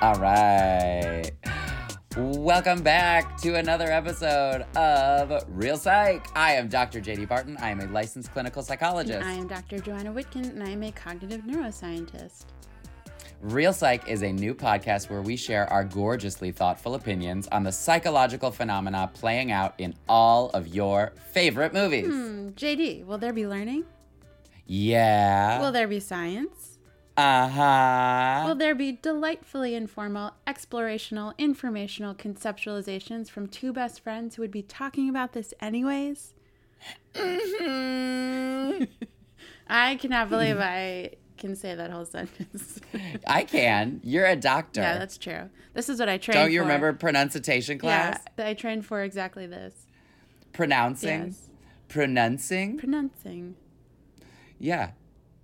All right. Welcome back to another episode of Reel Psych. I am Dr. JD Barton. I am a licensed clinical psychologist. I am Dr. Joanna Whitkin, and I am a cognitive neuroscientist. Reel Psych is a new podcast where we share our gorgeously thoughtful opinions on the psychological phenomena playing out in all of your favorite movies. Hmm, JD, will there be learning? Yeah. Will there be science? Uh huh. Will there be delightfully informal, explorational, informational conceptualizations from two best friends who would be talking about this anyways? Mm-hmm. I cannot believe I can say that whole sentence. I can. You're a doctor. yeah, that's true. This is what I trained Don't you for. remember pronunciation class? Yeah, I trained for exactly this. Pronouncing? Yes. Pronouncing? Pronouncing. Yeah.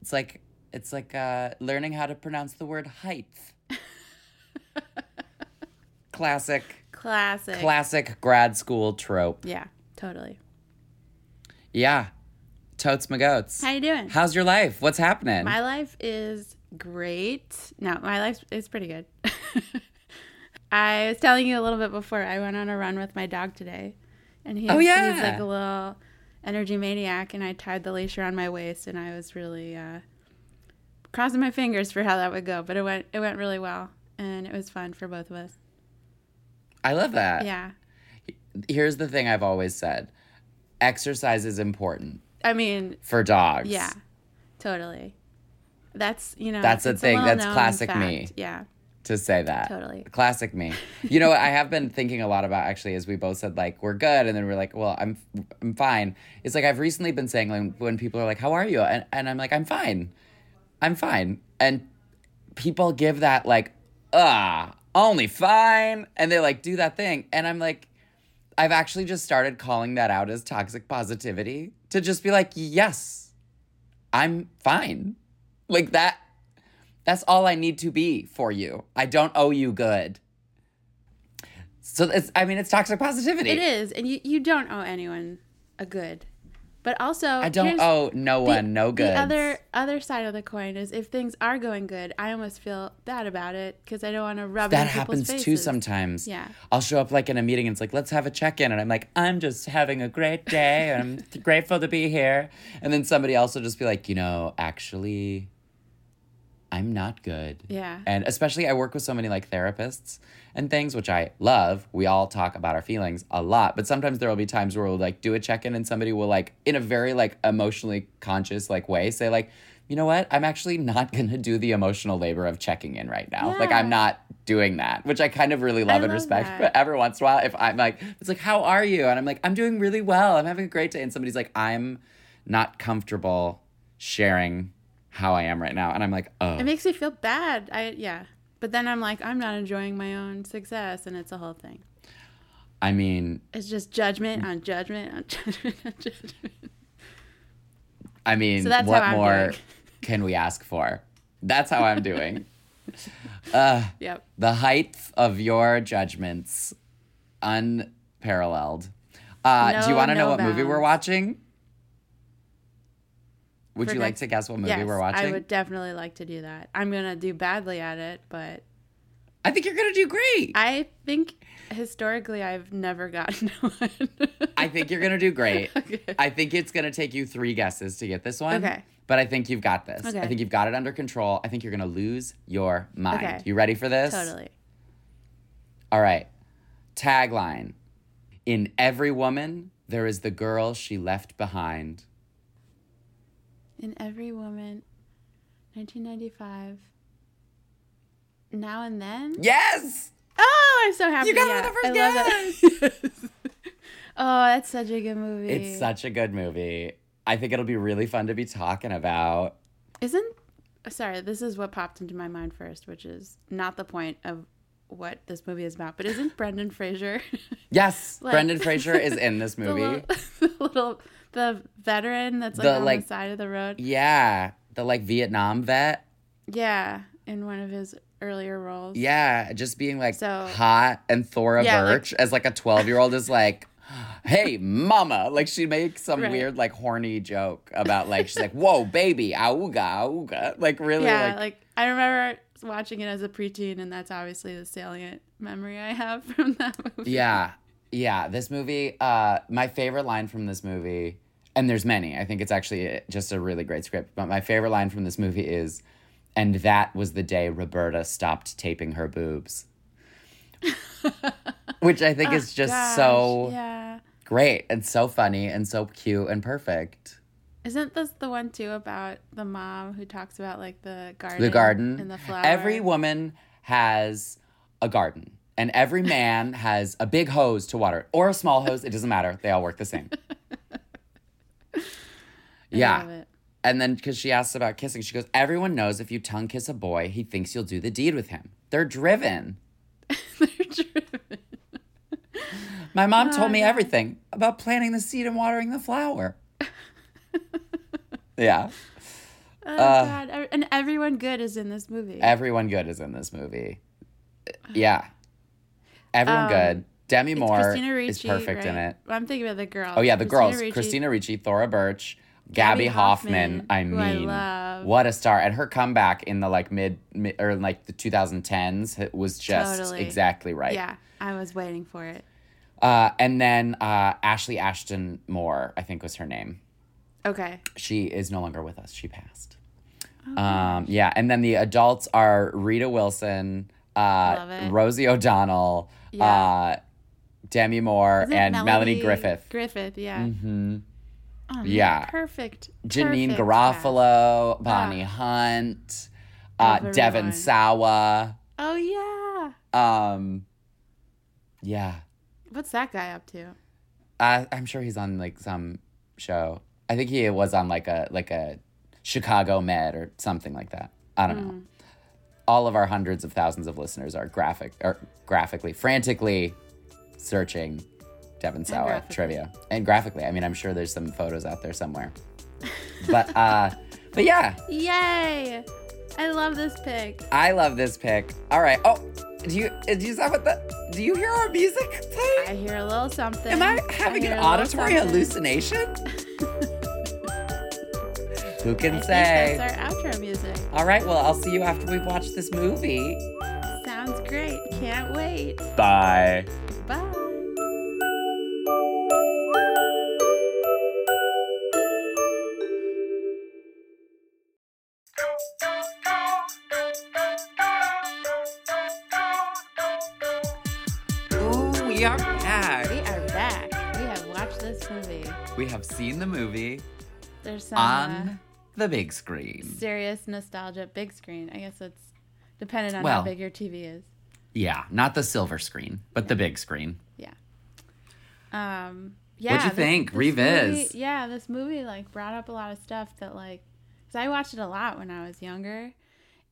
It's like it's like uh, learning how to pronounce the word height. classic Classic. classic grad school trope. yeah, totally. Yeah. Totes my goats. How you doing? How's your life? What's happening? My life is great. No, my life is pretty good. I was telling you a little bit before. I went on a run with my dog today, and he's, Oh, yeah. he's like a little energy maniac. And I tied the leash around my waist, and I was really uh, crossing my fingers for how that would go. But it went it went really well, and it was fun for both of us. I love that. Yeah, Here's the thing I've always said. Exercise is important I mean, for dogs. yeah, totally. That's you know That's a thing. That's classic fact. me. Yeah, to say that. Totally. Classic me. You know what I have been thinking a lot about actually as we both said like we're good and then we're like, well, I'm I'm fine. It's like I've recently been saying like when people are like, "How are you?" and and I'm like, "I'm fine." I'm fine. And people give that like, "Ah, only fine." And they like do that thing and I'm like I've actually just started calling that out as toxic positivity to just be like, "Yes. I'm fine." Like that that's all I need to be for you. I don't owe you good. So it's I mean it's toxic positivity. it is, and you you don't owe anyone a good, but also I don't owe no the- one no good. The other other side of the coin is if things are going good, I almost feel bad about it because I don't want to rub it that happens faces. too sometimes. Yeah. I'll show up like in a meeting and it's like, let's have a check in. And I'm like, I'm just having a great day. and I'm grateful to be here. And then somebody else will just be like, you know, actually, I'm not good. Yeah. And especially, I work with so many like therapists and things, which I love. We all talk about our feelings a lot, but sometimes there will be times where we'll like do a check in and somebody will like, in a very like emotionally conscious like way, say like, you know what? I'm actually not gonna do the emotional labor of checking in right now. Like I'm not doing that, which I kind of really love and love respect. that. But every once in a while, if I'm like, it's like, how are you? And I'm like, I'm doing really well. I'm having a great day. And somebody's like, I'm not comfortable sharing how I am right now. And I'm like, oh. It makes me feel bad. I yeah, but then I'm like I'm not enjoying my own success, and it's a whole thing. I mean, It's just judgment on judgment on judgment on judgment. I mean, So what more doing. can we ask for? That's how I'm doing. uh, Yep. the height of your judgments, unparalleled. Uh, do you want to know no what movie we're watching? Would you like to guess what movie yes, we're watching? I would definitely like to do that. I'm gonna do badly at it, but I think you're gonna do great. I think historically I've never gotten one. I think you're gonna do great. Okay. I think it's gonna take you three guesses to get this one. Okay. But I think you've got this. Okay. I think you've got it under control. I think you're gonna lose your mind. Okay. You ready for this? totally. All right. Tagline In every woman, there is the girl she left behind. In every woman, 1995. Now and then. Yes! Oh, I'm so happy. You got it yeah, on the first I love that. oh, that's such a good movie. It's such a good movie. I think it'll be really fun to be talking about. Isn't sorry, this is what popped into my mind first, which is not the point of what this movie is about. But isn't Brendan Fraser Yes, Like- Brendan Fraser is in this the movie. little, the little the veteran that's like The, on like- the side of the road? Yeah, the like Vietnam vet. Yeah, in one of his earlier roles. Yeah, just being like So- hot and Thora Yeah, like- Birch as like a 12 year old is like, hey, mama. Like she makes some Right. weird, like horny joke about like, she's like, whoa, baby, auga, auga. Like really, yeah, like, like, I remember watching it as a preteen, and that's obviously the salient memory I have from that movie. yeah, yeah. This movie, uh, my favorite line from this movie, and there's many, I think it's actually eh, just a really great script, but my favorite line from this movie is, and that was the day Roberta stopped taping her boobs. Which I think ah, is just Oh, Gosh, so yeah. great and so funny and so cute and perfect. Isn't this the one too about the mom who talks about like the garden, The garden. and the flower? Every woman has a garden, and every man has a big hose to water it or a small hose. It doesn't matter. They all work the same. I yeah. And then because she asks about kissing, she goes, Everyone knows if you tongue kiss a boy, he thinks you'll do the deed with him. They're driven. They're driven. My mom told me everything about planting the seed and watering the flower. yeah. Oh Uh, god! And everyone good is in this movie. Everyone good is in this movie. Yeah. Everyone Um, good. Demi Moore Ricci, is perfect in right? it. I'm thinking about the girls. Oh yeah, the Christina girls. Ricci. Christina Ricci, Thora Birch, Gabby, Gaby Hoffmann. Hoffman, I I mean, love. what a star! And her comeback in the like mid, mid or like the 2010s it was just Totally. exactly right. Yeah, I was waiting for it. Uh, and then uh, Ashley Ashton Moore, I think was her name. Okay. She is no longer with us. She passed. Oh, um, yeah, and then the adults are Rita Wilson, uh, Rosie O'Donnell, Yeah. uh, Demi Moore, and Melanie Griffith. Griffith, yeah. hmm Oh, Yeah. Perfect. Janine perfect Garofalo. Bonnie Hunt, uh, Everyone. Devon Sawa. Oh yeah. Um, yeah, What's that guy up to? I, I'm sure he's on like some show. I think he was on like a like a Chicago Med or something like that. I don't Hmm. know. All of our hundreds of thousands of listeners are graphic or graphically, frantically searching Devon Sawa trivia. And graphically, I mean, I'm sure there's some photos out there somewhere. But uh, but yeah, Yay! I love this pick. I love this pick. All right. Oh, do you do you stop with the? Do you hear our music playing? I hear a little something. Am I having hear an auditory hallucination? Who can I say? think that's our outro music. All right. Well, I'll see you after we've watched this movie. Sounds great. Can't wait. Bye. Bye. We are back. We are back. We have watched this movie. We have seen the movie There's some uh, on the big screen. serious nostalgia. Big screen. I guess it's dependent on Well- how big your TV is. Yeah, not the silver screen, but the big screen. Yeah. Um. Yeah. What'd you this- think? this Reviz. movie- yeah, this movie like brought up a lot of stuff that like, cause I watched it a lot when I was younger,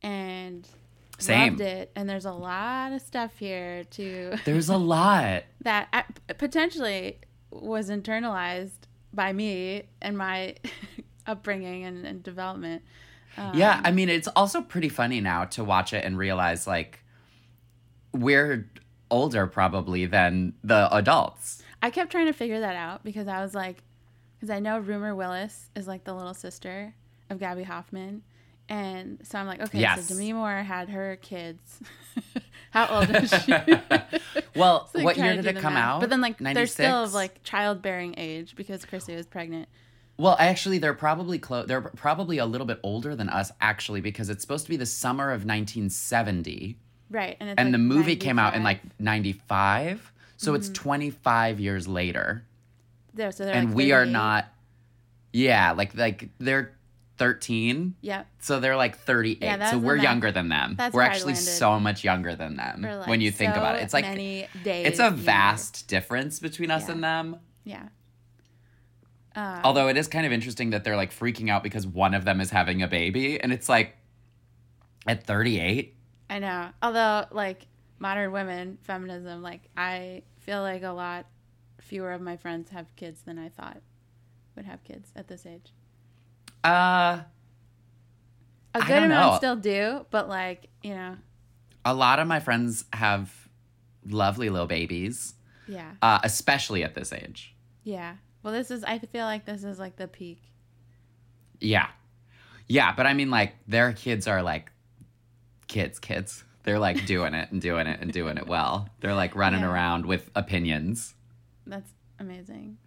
and Same. loved it. And there's a lot of stuff here to There's a lot. that potentially was internalized by me and my upbringing and, and development. Yeah, Um, I mean, it's also pretty funny now to watch it and realize like we're older probably than the adults. I kept trying to figure that out because I was like, because I know Rumor Willis is like the little sister of Gaby Hoffmann. And so I'm like, okay, Yes. so Demi Moore had her kids How old is she? Well, It's like what year did it come math. out? But then like they're still of like childbearing age because Chrissy was pregnant. Well, actually, they're probably close. They're probably a little bit older than us, actually, because it's supposed to be the summer of 1970, Right. And it's and like the movie came out in like 95. So it's Mm-hmm. 25 years later, There, so they're and like we are not. Yeah, like like they're 13, Yep. so they're like 38. Yeah, so we're younger than them. That's we're actually landed. so much younger than them like, when you think about it. It's like it's a vast difference between us Yeah. and them. Yeah. Uh, Although it is kind of interesting that they're like freaking out because one of them is having a baby, and it's like at 38. I know. Although, like modern women, feminism, like I feel like a lot fewer of my friends have kids than I thought would have kids at this age. Uh, A I good don't amount know. still do, but like you know, a lot of my friends have lovely little babies, yeah, uh, especially at this age. yeah. Well, this is. I feel like this is like the peak. Yeah. Yeah, but I mean, like, their kids are like kids, kids. They're like doing it and doing it and doing it well. They're like running Yeah. around with opinions. That's amazing.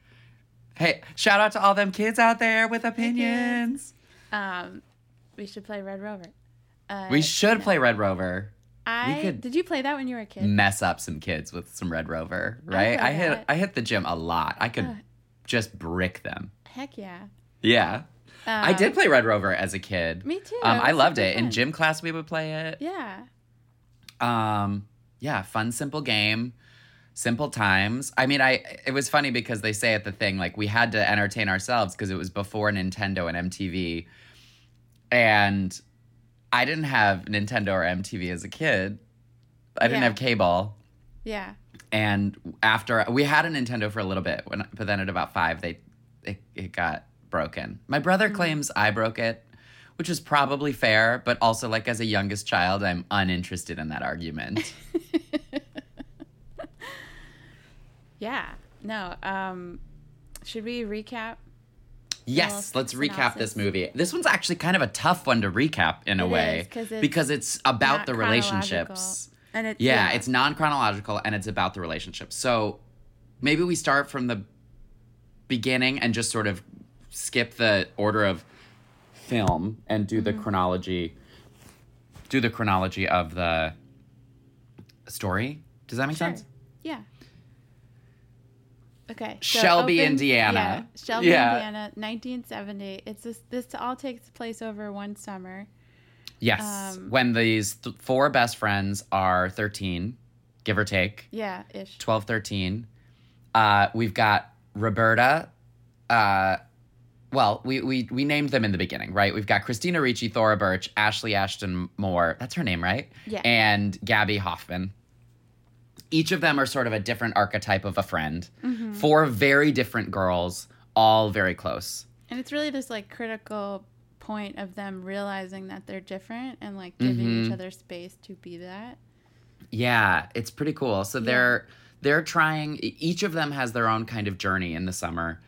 Hey, shout out to all them kids out there with opinions. Um, we should play Red Rover. Uh, We should play Red Rover. I could- did you play that when you were a kid? Mess up some kids with some Red Rover, right? play I, hit that. I hit the gym a lot. I could Uh. just brick them. Heck yeah. Yeah. I Um, did play Red Rover as a kid. Me too. Um, I loved it. In gym class, we would play it. Yeah. Um, yeah, fun, simple game, simple times. I mean, I it was funny because they say at the thing like we had to entertain ourselves because it was before Nintendo and MTV, and I didn't have Nintendo or MTV as a kid. I didn't Yeah. have cable, Yeah. and after we had a Nintendo for a little bit, when but then at about five, they it, it got broken. My brother Mm-hmm. claims I broke it. Which is probably fair, but also like as a youngest child, I'm uninterested in that argument. Yeah. No. Um, should we recap? Yes, let's recap this movie. This one's actually kind of a tough one to recap in a It way is, it's because it's about the relationships. And it's Yeah, it's non-chronological and it's about the relationships. So maybe we start from the beginning and just sort of skip the order of film and do the Mm-hmm. chronology do the chronology of the story. Does that make Sure. sense? Yeah. Okay. so Shelby, open- Indiana. Yeah, Shelby, Yeah. Indiana, 1970. It's this. This all takes place over one summer. Yes. Um, when these th- four best friends are 13, give or take. Yeah, ish. 12, 13. Uh, we've got Roberta. Uh, well, we, we we named them in the beginning, right? We've got Christina Ricci, Thora Birch, Ashley Ashton Moore. That's her name, right? Yeah. And Gaby Hoffmann. Each of them are sort of a different archetype of a friend. Mm-hmm. Four very different girls, all very close. And it's really this like critical point of them realizing that they're different and like giving Mm-hmm. each other space to be that. Yeah, it's pretty cool. So they're they're trying each of them has their own kind of journey in the summer.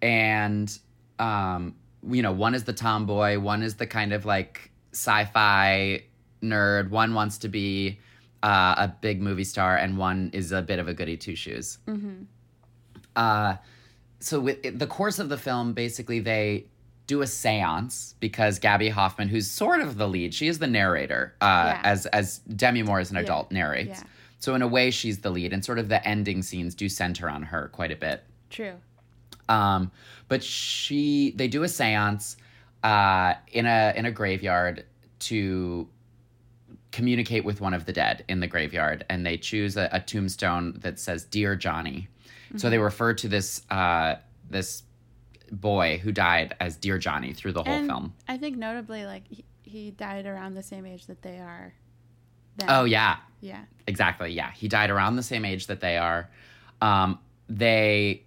And um you know, one is the tomboy, one is the kind of like sci-fi nerd, one wants to be uh, a big movie star and one is a bit of a goody two shoes. Uh so with the course of the film basically they do a séance because Gaby Hoffmann, who's sort of the lead, she is the narrator, uh, Yeah. as as Demi Moore as an adult narrates. Yeah. So in a way, she's the lead, and sort of the ending scenes do center on her quite a bit. True. Um, but she, they do a séance uh, in a in a graveyard to communicate with one of the dead in the graveyard, and they choose a, a tombstone that says "Dear Johnny." So they refer to this uh, this boy who died as Dear Johnny through the whole and film. I think notably, like he, he died around the same age that they are. Then. Oh yeah, Yeah. Exactly. Yeah, he died around the same age that they are. Um, they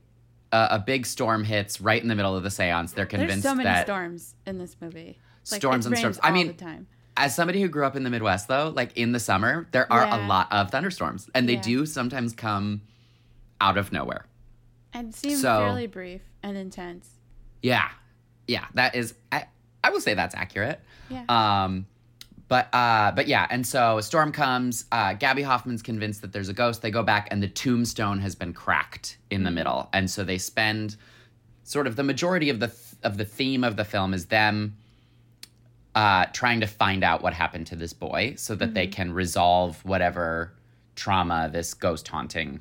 uh, a big storm hits right in the middle of the séance. They're There's convinced so many that storms in this movie. Like, Storms and storms. I mean, the time. As somebody who grew up in the Midwest, though, like in the summer, there are a lot of thunderstorms, and they do sometimes come out of nowhere. And it seems so- fairly brief and intense. Yeah, yeah, that is. I, I will say that's accurate. Yeah. Um, but uh, but yeah, and so a storm comes. Uh, Gaby Hoffmann's convinced that there's a ghost. They go back, and the tombstone has been cracked in the middle, and so they spend sort of the majority of the of the theme of the film is them uh, trying to find out what happened to this boy, so that they can resolve whatever trauma this ghost haunting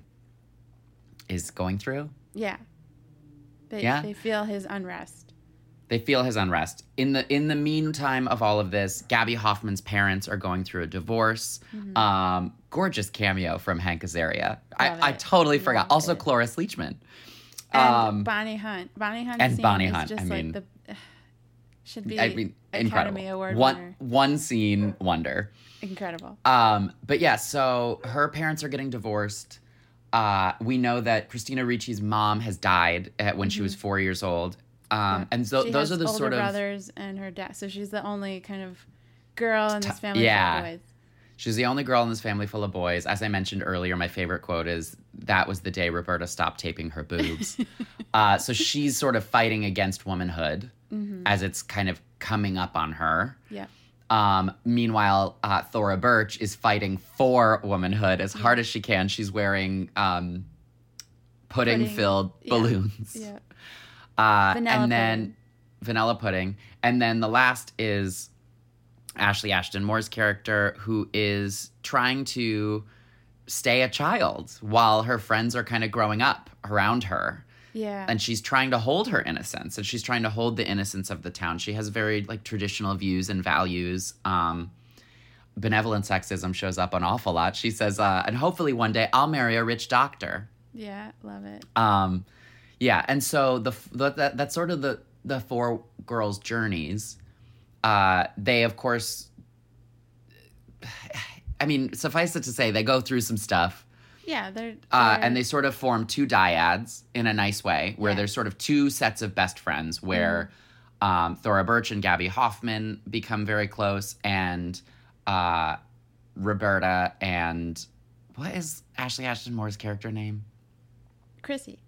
is going through. Yeah. They, Yeah? they feel his unrest. They feel his unrest. In the in the meantime of all of this, Gaby Hoffmann's parents are going through a divorce. Um, gorgeous cameo from Hank Azaria. I, I it. totally forgot. Loved Also, it. Cloris Leachman. And Um, Bonnie Hunt. Bonnie Hunt and Bonnie is Hunt, just I like mean- the should be I mean, Academy incredible. Award one winner. one scene wonder. Incredible. Um, but yeah, so her parents are getting divorced. Uh, we know that Christina Ricci's mom has died at, when she was four years old. Um, and so she those are the older sort of brothers and her dad. So she's the only kind of girl in this family yeah. She's the only girl in this family full of boys. As I mentioned earlier, my favorite quote is that was the day Roberta stopped taping her boobs. uh, so she's sort of fighting against womanhood Mm-hmm. as it's kind of coming up on her. Yeah. Um, meanwhile, uh, Thora Birch is fighting for womanhood as hard as she can. She's wearing um, pudding filled Yeah. balloons. Yeah. Uh, and then pudding. vanilla pudding. And then the last is Ashley Ashton Moore's character, who is trying to stay a child while her friends are kind of growing up around her. Yeah. And she's trying to hold her innocence and she's trying to hold the innocence of the town. She has very like traditional views and values. Um, benevolent sexism shows up an awful lot. She says, uh, and hopefully one day I'll marry a rich doctor. yeah. Love it. Um, yeah, and so the, the that that's sort of the the four girls' journeys. Uh, they of course, I mean, suffice it to say, they go through some stuff, Yeah. They're, uh, they're- and they sort of form two dyads in a nice way, where Yeah. there's sort of two sets of best friends, where um, Thora Birch and Gaby Hoffmann become very close, and uh, Roberta and what is Ashley Ashton Moore's character name? Chrissy.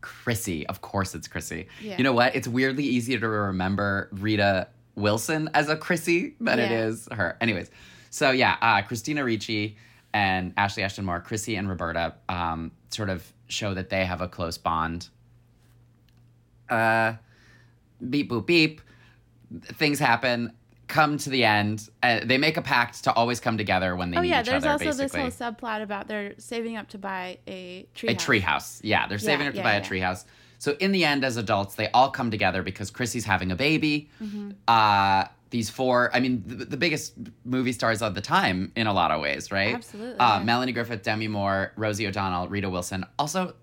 Chrissy. Of course it's Chrissy. Yeah. You know what? It's weirdly easier to remember Rita Wilson as a Chrissy than it Yeah. is her. Anyways, so yeah, uh, Christina Ricci and Ashley Ashton Moore, Chrissy and Roberta um, sort of show that they have a close bond. Uh, beep, boop, beep. Things happen. Come to the end. Uh, they make a pact to always come together when they Oh need yeah. each There's other. also basically this whole subplot about they're saving up to buy a tree. a tree house. Yeah, they're saving Yeah, up to yeah, buy a yeah. So in the end, as adults, they all come together because Chrissy's having a baby. Mm-hmm. Uh, these four, I mean, the, the biggest movie stars of the time in a lot of ways, right? Absolutely, Uh. Melanie Griffith, Demi Moore, Rosie O'Donnell, Rita Wilson. Also,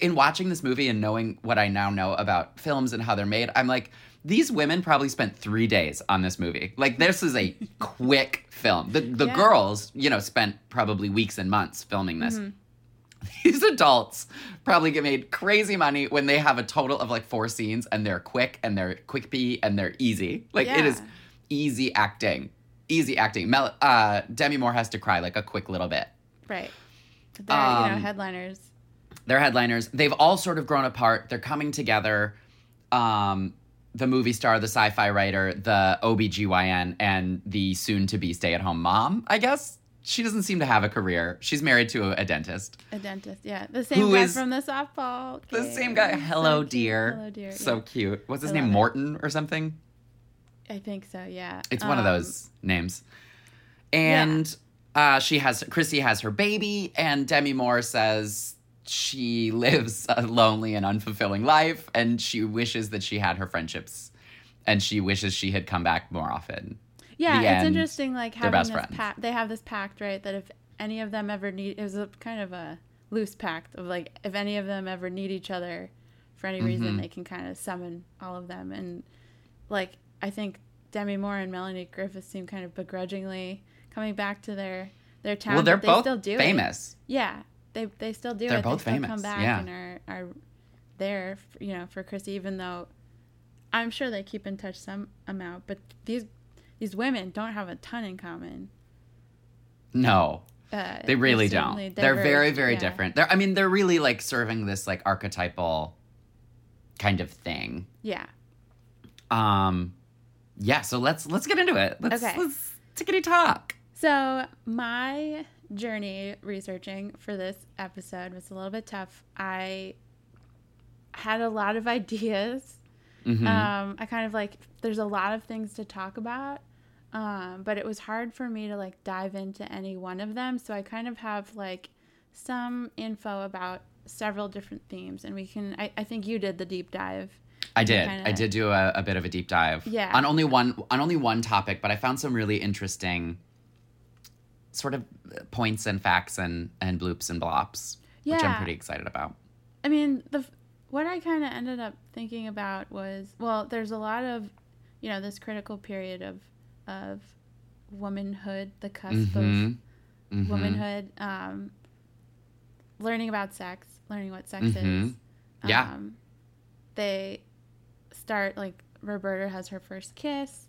in watching this movie and knowing what I now know about films and how they're made, I'm like, these women probably spent three days on this movie. Like, this is a quick film. The the Yeah. girls, you know, spent probably weeks and months filming this Mm-hmm. these adults probably get made crazy money when they have a total of like four scenes and they're quick and they're quick pee and they're easy. Like it is easy acting. Easy acting. Mel- uh, Demi Moore has to cry like a quick little bit. Right. They're you know Um, headliners. They're headliners. They've all sort of grown apart. They're coming together. Um, the movie star, the sci fi writer, the OBGYN, and the soon to be stay at home mom, I guess. She doesn't seem to have a career. She's married to a, a dentist. A dentist. Yeah. The same guy from the softball. The same guy. Hello, cute. dear. Hello, dear. So yeah. cute. What's his I name? love it. Morton or something? I think so. Yeah. It's one of Um, those names. And uh, she has Chrissy has her baby, and Demi Moore says she lives a lonely and unfulfilling life, and she wishes that she had her friendships, and she wishes she had come back more often. Yeah, it's end, interesting. Like having this friends. pact. They have this pact, right? That if any of them ever need, it was a kind of a loose pact of like if any of them ever need each other for any Mm-hmm. reason, they can kind of summon all of them. And like I think Demi Moore and Melanie Griffith seem kind of begrudgingly coming back to their their town. well, they're they both still do it. famous. Yeah, they they still do They're it. both they famous, Come back yeah. and are are there, you know, for Chrissy. Even though I'm sure they keep in touch some amount, but these these women don't have a ton in common. No, Uh, they really don't. certainly They're very, very yeah. different. They're, I mean, they're really like serving this like archetypal kind of thing. Yeah. Um, yeah. So let's let's get into it. Let's, Okay. let's Tickety talk. So, my journey researching for this episode was a little bit tough. I had a lot of ideas. Mm-hmm. Um, I kind of like, there's a lot of things to talk about, um, but it was hard for me to like dive into any one of them. So, I kind of have like some info about several different themes, and we can, I, I think you did the deep dive. I did. kinda- I did do a, a bit of a deep dive. Yeah. On only one on only one topic, but I found some really interesting sort of points and facts and and bloops and blops, which I'm pretty excited about. I mean, the what I kind of ended up thinking about was well, there's a lot of, you know, this critical period of of womanhood, the cusp Mhm. of Mhm. womanhood, um, learning about sex, learning what sex Mhm. is. Yeah. Um, they start like Roberta has her first kiss.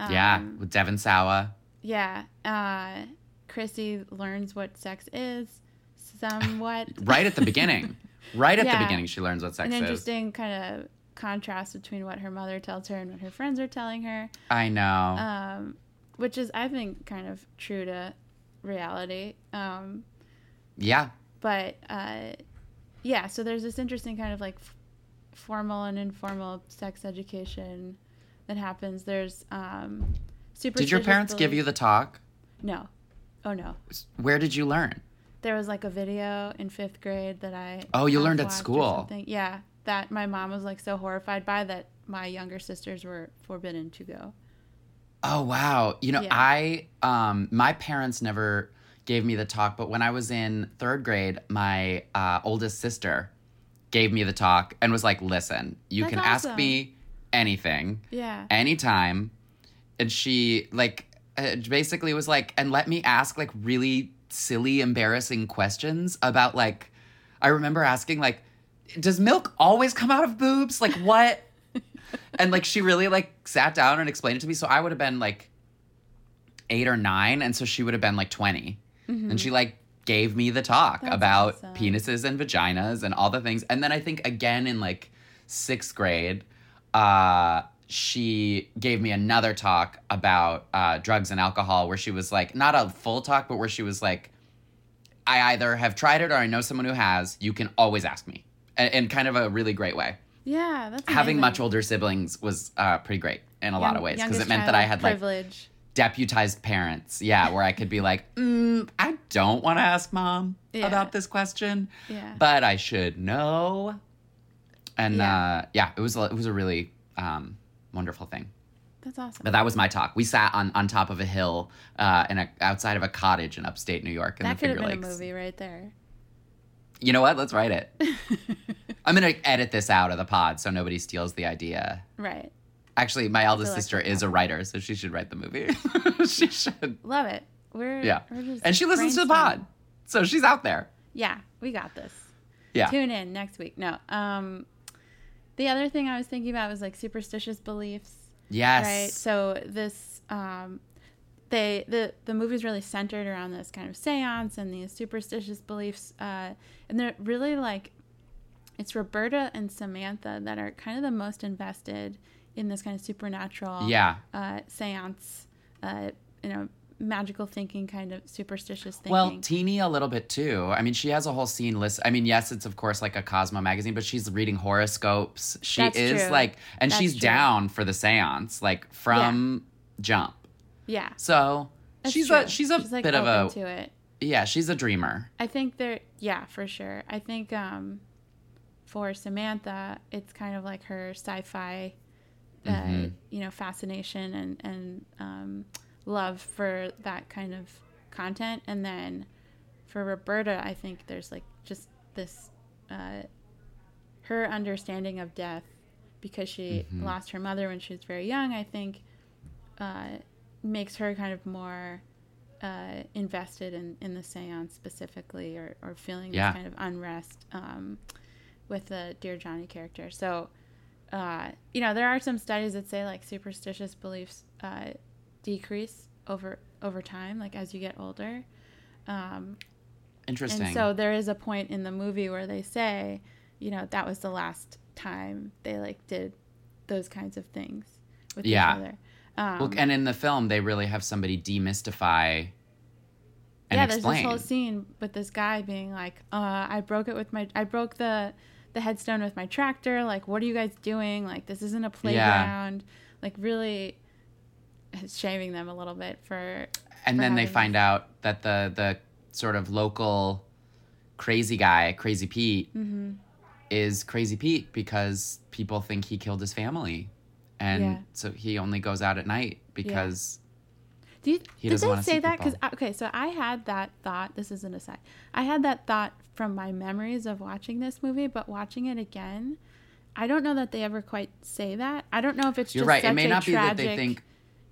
Um, yeah, with Devon Sawa. Yeah. Uh, Chrissy learns what sex is somewhat. Right at the beginning. right at Yeah. the beginning, she learns what sex is. an is. interesting kind of contrast between what her mother tells her and what her friends are telling her, I know. um, which is, I think, kind of true to reality. Um, yeah. but uh, yeah, so there's this interesting kind of like f- formal and informal sex education that happens. There's um, Did your parents give you the talk? No. Oh no. Where did you learn? There was like a video in fifth grade that I. Oh, you learned at school. Yeah, that my mom was like so horrified by that my younger sisters were forbidden to go. Oh wow. You know, Yeah. I um my parents never gave me the talk, but when I was in 3rd grade, my uh, oldest sister gave me the talk and was like, "Listen, you That's can ask me anything Yeah. anytime." And she like uh, basically was like, "And let me ask like really silly embarrassing questions about like I remember asking like does milk always come out of boobs? Like what? and like she really like sat down and explained it to me. So I would have been like eight or nine, and so she would have been like 20 And she like gave me the talk Mm-hmm. That's about awesome. penises and vaginas and all the things. And then I think again in like sixth grade, uh, she gave me another talk about uh, drugs and alcohol, where she was like, not a full talk, but where she was like, I either have tried it or I know someone who has. You can always ask me, in kind of a really great way. Yeah, that's Having amazing. much older siblings was uh, pretty great in a lot of ways because it meant that I had like privilege. deputized parents. Yeah, where I could be like, mm, I don't want to ask mom Yeah. about this question, Yeah. but I should know. And Yeah. uh, yeah, it was a- it was a really um, wonderful thing. That's awesome. But that was my talk. We sat on, on top of a hill uh, in a, outside of a cottage in upstate New York in that the could have Finger been Lakes. a movie right there. You know what? Let's write it. I'm gonna edit this out of the pod so nobody steals the idea. Right. Actually, my eldest like sister is a writer, so she should write the movie. she should. Love it. We're Yeah. We're just And she listens to the pod. So she's out there. Yeah, we got this. Yeah. Tune in next week. No. Um, the other thing I was thinking about was like superstitious beliefs. Yes. right so this um they the the movie's really centered around this kind of seance and these superstitious beliefs uh and they're really like it's roberta and samantha that are kind of the most invested in this kind of supernatural Yeah. uh seance uh you know magical thinking kind of superstitious thinking Well, Teeny a little bit too. I mean, she has a whole scene list. I mean, yes, it's of course like a Cosmo magazine, but she's reading horoscopes. She That's is true. like, and That's she's true. down for the seance, like from jump. yeah So that's she's true. a she's a like, bit of a to it yeah. She's a dreamer. I think there, yeah, for sure. I think um, for Samantha, it's kind of like her sci-fi, uh, Mhm. you know, fascination and and um, love for that kind of content. And then for Roberta, I think there's like just this, uh, her understanding of death because she Mhm. lost her mother when she was very young. I think uh, makes her kind of more uh, invested in, in the seance specifically or, or feeling Yeah. this kind of unrest um, with the Dear Johnny character. So, uh, you know, there are some studies that say like superstitious beliefs uh, decrease over over time, like as you get older. Um, Interesting. and so there is a point in the movie where they say, you know, that was the last time they like did those kinds of things with Yeah. each other. Um, Well, and in the film, they really have somebody demystify and yeah, explain. there's this whole scene with this guy being like, uh, "I broke it with my, I broke the, the headstone with my tractor. Like, what are you guys doing? Like, this isn't a playground. Like, really, shaming them a little bit for." and for then they find out that the the sort of local crazy guy, Crazy Pete, Mm-hmm. is Crazy Pete because people think he killed his family, and Yeah. so he only goes out at night because Do you, He did doesn't they say that? Because okay, so I had that thought. This is an aside. I had that thought from my memories of watching this movie, but watching it again, I don't know that they ever quite say that. I don't know if it's you're just right. It may a not be that they think.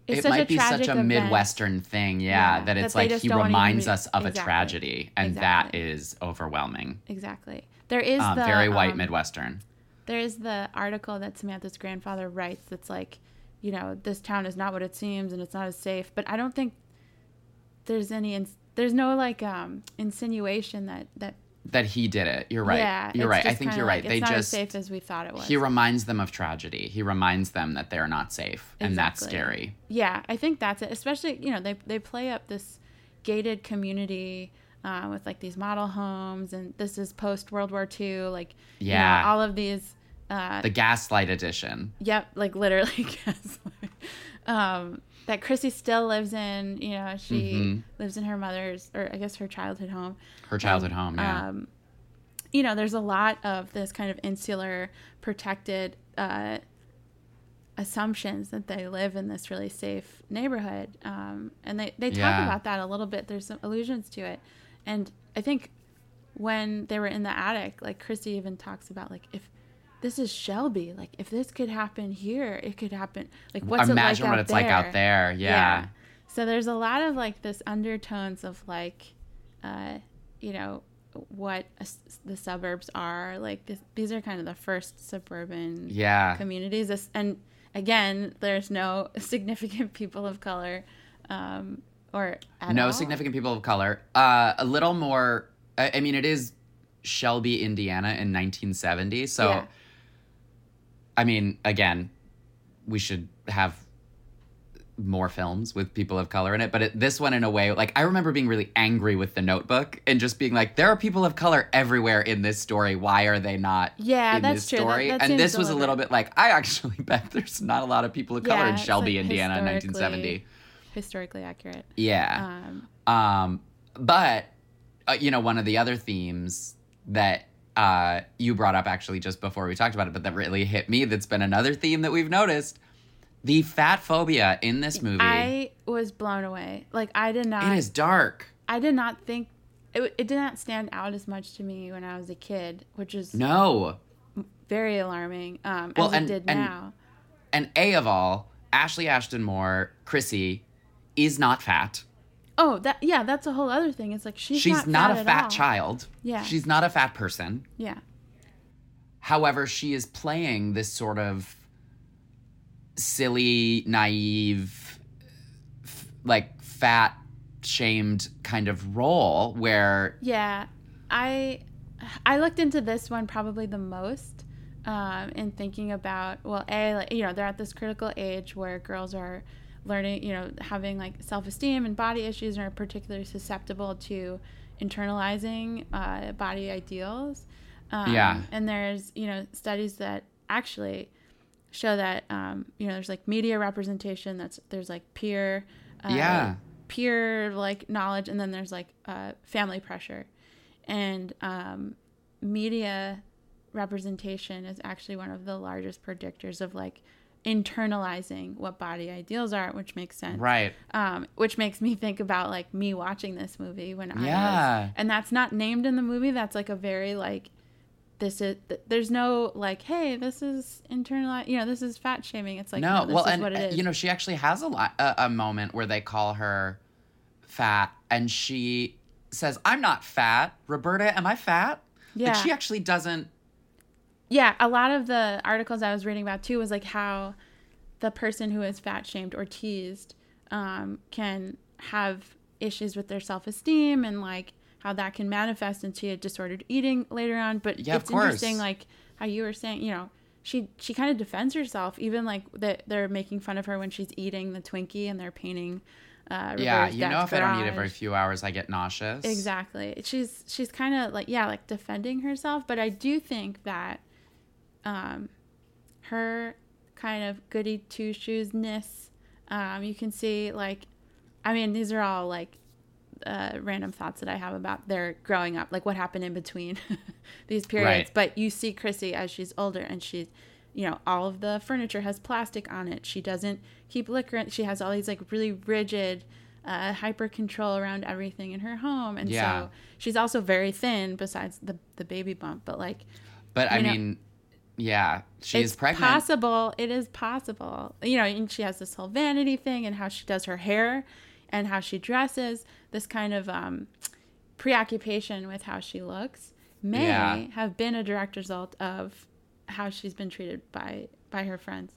It's It might be such a event. midwestern thing, yeah, Yeah, that that it's they like he even reminds us of a tragedy, and Exactly. that is overwhelming. Exactly. There is Uh, the very white um, midwestern. There is the article that Samantha's grandfather writes that's like, you know, this town is not what it seems and it's not as safe. But I don't think there's any, ins- there's no like um, insinuation that that That he did it. You're right. yeah, you're right. I think you're right. like, they it's not just as safe as we thought it was. he reminds them of tragedy. He reminds them that they're not safe, and that's scary. yeah, I think that's it. Especially, you know, they they play up this gated community. Uh, with like these model homes, and this is post World War II, like you know, Yeah. all of these uh, The Gaslight Addition. Yep, like literally gaslight. Um, that Chrissy still lives in. You know, she Mhm. lives in her mother's, or I guess her childhood home. Her childhood home, yeah. Um, you know, there's a lot of this kind of insular, protected uh, assumptions that they live in this really safe neighborhood, um, and they they talk Yeah. about that a little bit. There's some allusions to it, and I think when they were in the attic, like Chrissy even talks about like if this is Shelby, like if this could happen here, it could happen. Like what's Imagine it like what out it's like out there. Yeah. So there's a lot of like this undertones of like, uh, you know, what a the suburbs are. Like this, these are kind of the first suburban Yeah. communities. This, and again, there's no significant people of color, um, or at no all. significant people of color. Uh, a little more. I, I mean, it is Shelby, Indiana, in 1970. So, Yeah. I mean, again, we should have more films with people of color in it. But it, this one, in a way, like I remember being really angry with the Notebook and just being like, there are people of color everywhere in this story. Why are they not? Yeah, in that's this true. Story? that and this was a little bit like I actually bet there's not a lot of people of color Yeah, in Shelby, like, Indiana, in 1970. historically accurate. Yeah. Um, Um, but uh, you know, one of the other themes that uh, you brought up actually just before we talked about it, but that really hit me. That's been another theme that we've noticed: the fat phobia in this movie. I was blown away. Like I did not. it is dark. I did not think it, it did not stand out as much to me when I was a kid, which is No, very alarming. Um, Well, as and- it did and- now. and a of all, Ashley Ashton Moore, Chrissy, is not fat. Oh, that yeah, that's a whole other thing. It's like she's, She's not, not, fat a at fat child. Yeah. she's not a fat person. Yeah, However, she is playing this sort of silly, naive, f- like fat shamed kind of role where yeah. I I looked into this one probably the most um, in thinking about well, a like, you know they're at this critical age where girls are learning, you know, having like self esteem and body issues and are particularly susceptible to internalizing uh, body ideals. Um, Yeah. And there's, you know, studies that actually show that, um, you know, there's like media representation, that's, there's like peer, uh, Yeah. peer like knowledge, and then there's like uh, family pressure. And um, media representation is actually one of the largest predictors of like internalizing what body ideals are, which makes sense right um, which makes me think about like me watching this movie when I Yeah. was, and that's not named in the movie. That's like a very like, this is th- there's no like, hey, this is internal, you know, this is fat shaming. It's like no, no, this well is and what it uh, you know she actually has a, lot, a a moment where they call her fat and she says i'm not fat roberta am i fat Yeah. like she actually doesn't yeah, a lot of the articles I was reading about too was like how the person who is fat shamed or teased um, can have issues with their self esteem and like how that can manifest into a disordered eating later on. But Yeah, of it's interesting, like how you were saying, you know, she she kind of defends herself. Even like that they're making fun of her when she's eating the Twinkie and they're painting. Uh, yeah, you know, if I don't eat it for a few hours, I get nauseous. Exactly. She's she's kind of like yeah, like defending herself, but I do think that um her kind of goody two shoes ness um you can see like I mean these are all like uh random thoughts that I have about their growing up, like what happened in between these periods. Right. But you see Chrissy as she's older and she's you know, all of the furniture has plastic on it. She doesn't keep liquor. She has all these like really rigid, uh, hyper control around everything in her home, and Yeah. so she's also very thin. Besides the the baby bump, but like But I know, mean, yeah, she it's is pregnant. possible. It is possible. You know, and she has this whole vanity thing, and how she does her hair, and how she dresses. This kind of um, preoccupation with how she looks may Yeah. have been a direct result of how she's been treated by by her friends.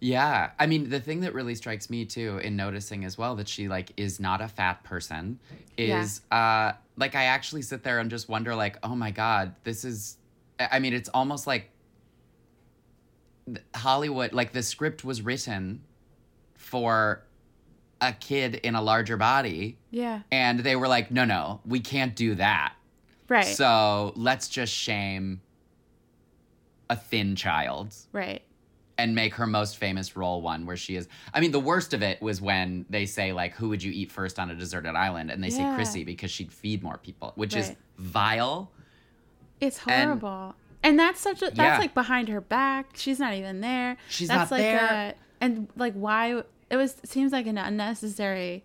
Yeah. I mean, the thing that really strikes me too in noticing as well that she like is not a fat person Yeah. is uh like I actually sit there and just wonder like, "Oh my god, this is I mean, it's almost like Hollywood like the script was written for a kid in a larger body Yeah. and they were like, "No, no, we can't do that." Right. So, let's just shame a thin child right. and make her most famous role one where she is I mean the worst of it was when they say like who would you eat first on a deserted island and they Yeah. say Chrissy because she'd feed more people which is vile It's horrible. And, that's such a that's Yeah. like behind her back. She's not even there. She's that's not like there. A, and like why it was seems like an unnecessary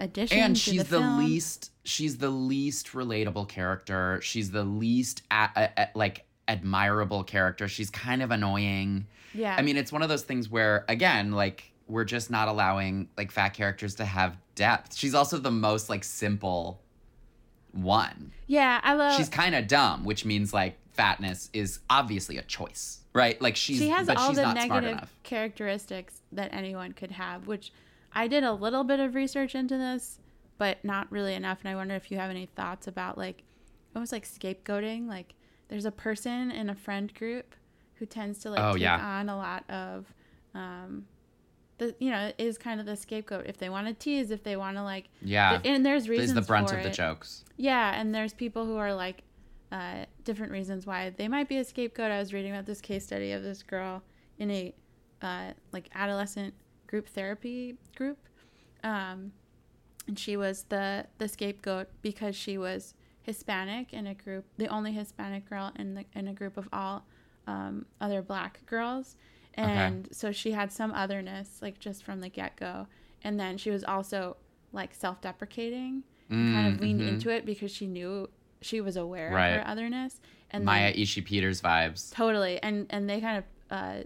addition and she's the, the, least she's the least relatable character she's the least a, a- a- like admirable character she's kind of annoying Yeah. I mean it's one of those things where again like we're just not allowing like fat characters to have depth she's also the most like simple one Yeah, I love she's kind of dumb, which means like fatness is obviously a choice, right? Like she's she has but all she's the negative enough. characteristics that anyone could have, which I did a little bit of research into this, but not really enough. And I wonder if you have any thoughts about like almost like scapegoating. Like there's a person in a friend group who tends to like Oh, take yeah. on a lot of um the you know, is kind of the scapegoat if they want to tease, if they want to like Yeah. and there's reasons Is the brunt for of the jokes. Yeah, and there's people who are like uh, different reasons why. They might be a scapegoat. I was reading about this case study of this girl in a uh, like adolescent group therapy group, um, and she was the the scapegoat because she was Hispanic in a group, the only Hispanic girl in the in a group of all um, other black girls, and so she had some otherness like just from the get go, and then she was also like self deprecating and kind of leaned into it because she knew she was aware Right. of her otherness and Maya then, Ishi Peters vibes. totally and and they kind of uh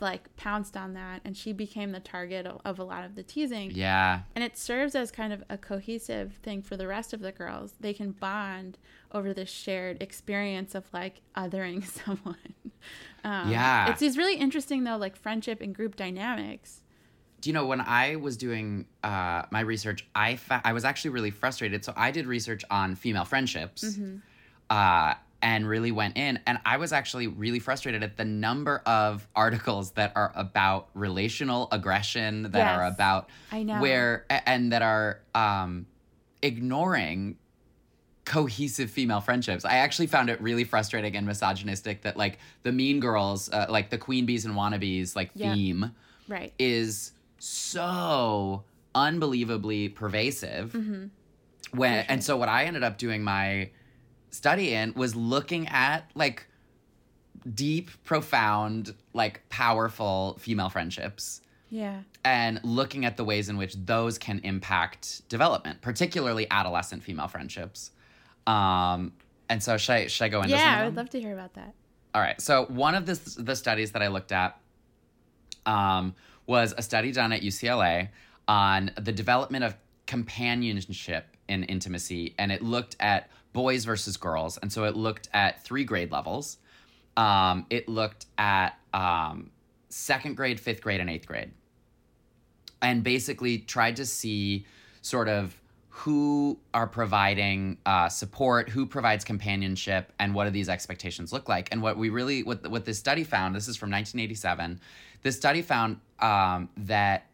like pounced on that and she became the target of, of a lot of the teasing Yeah. and it serves as kind of a cohesive thing for the rest of the girls they can bond over this shared experience of like othering someone um, Yeah. it's these really interesting though like friendship and group dynamics Do you know when I was doing uh, my research, I fa- I was actually really frustrated. So I did research on female friendships, Mm-hmm. uh, and really went in, and I was actually really frustrated at the number of articles that are about relational aggression, that are about I know. where and that are um, ignoring cohesive female friendships. I actually found it really frustrating and misogynistic that like the Mean Girls, uh, like the Queen Bees and Wannabes, like Yeah. theme right is so unbelievably pervasive. When and so what I ended up doing my study in was looking at like deep, profound, like powerful female friendships yeah and looking at the ways in which those can impact development, particularly adolescent female friendships. Um, and so should I, should I go into some yeah i would love to hear about that All right. So one of the the studies that I looked at um, was a study done at UCLA on the development of companionship in intimacy, and it looked at boys versus girls, and so it looked at three grade levels. Um, it looked at um, second grade, fifth grade, and eighth grade, and basically tried to see sort of who are providing uh, support, who provides companionship, and what do these expectations look like? And what we really, what what this study found, this is from 1987. This study found um, that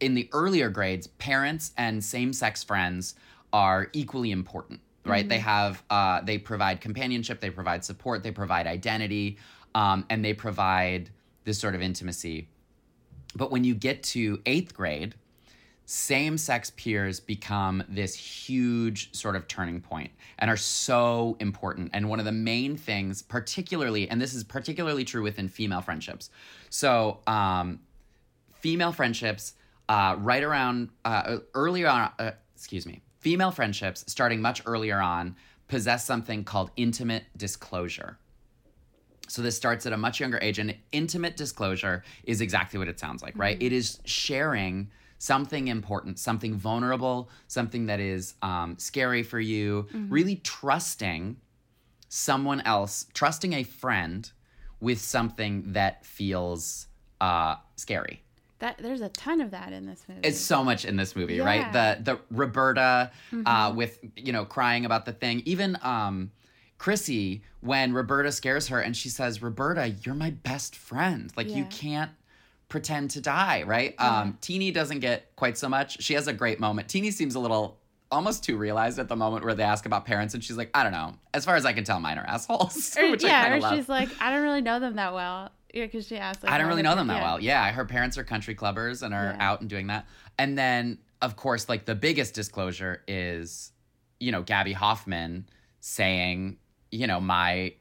in the earlier grades, parents and same-sex friends are equally important. Right? They have, uh, they provide companionship, they provide support, they provide identity, um, and they provide this sort of intimacy. But when you get to eighth grade, same sex peers become this huge sort of turning point and are so important. And one of the main things, particularly, and this is particularly true within female friendships. So, um, female friendships, uh, right around uh, earlier on, uh, excuse me, female friendships starting much earlier on possess something called intimate disclosure. So this starts at a much younger age, and intimate disclosure is exactly what it sounds like, right? It is sharing something important, something vulnerable, something that is um, scary for you, really trusting someone else, trusting a friend with something that feels uh, scary. That there's a ton of that in this movie. It's so much in this movie, right? The the Roberta uh, with you know crying about the thing. Even um, Chrissy when Roberta scares her and she says, "Roberta, you're my best friend. Like you can't pretend to die, right?" Um, Teeny doesn't get quite so much. She has a great moment. Teeny seems a little almost too realized at the moment where they ask about parents and she's like, "I don't know. As far as I can tell, mine are assholes." Or- yeah, or love. she's like, I don't really know them that well. Yeah, because she asked. Like, I don't really know them that yeah. well. Yeah, her parents are country clubbers and are Yeah. out and doing that. And then, of course, like the biggest disclosure is, you know, Gaby Hoffmann saying, you know, my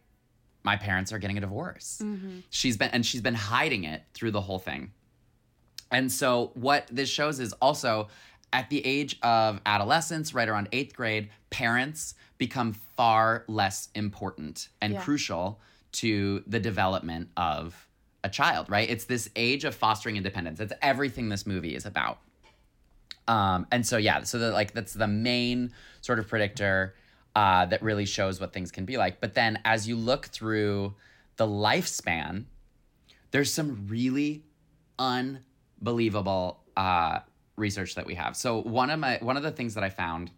my parents are getting a divorce. Mm-hmm. She's been and she's been hiding it through the whole thing. And so what this shows is also at the age of adolescence, right around eighth grade, parents become far less important and Yeah. crucial to the development of a child, right? It's this age of fostering independence. It's everything this movie is about. Um, and so yeah, so the, like that's the main sort of predictor uh, that really shows what things can be like. But then as you look through the lifespan, there's some really unbelievable uh, research that we have. So one of my one of the things that I found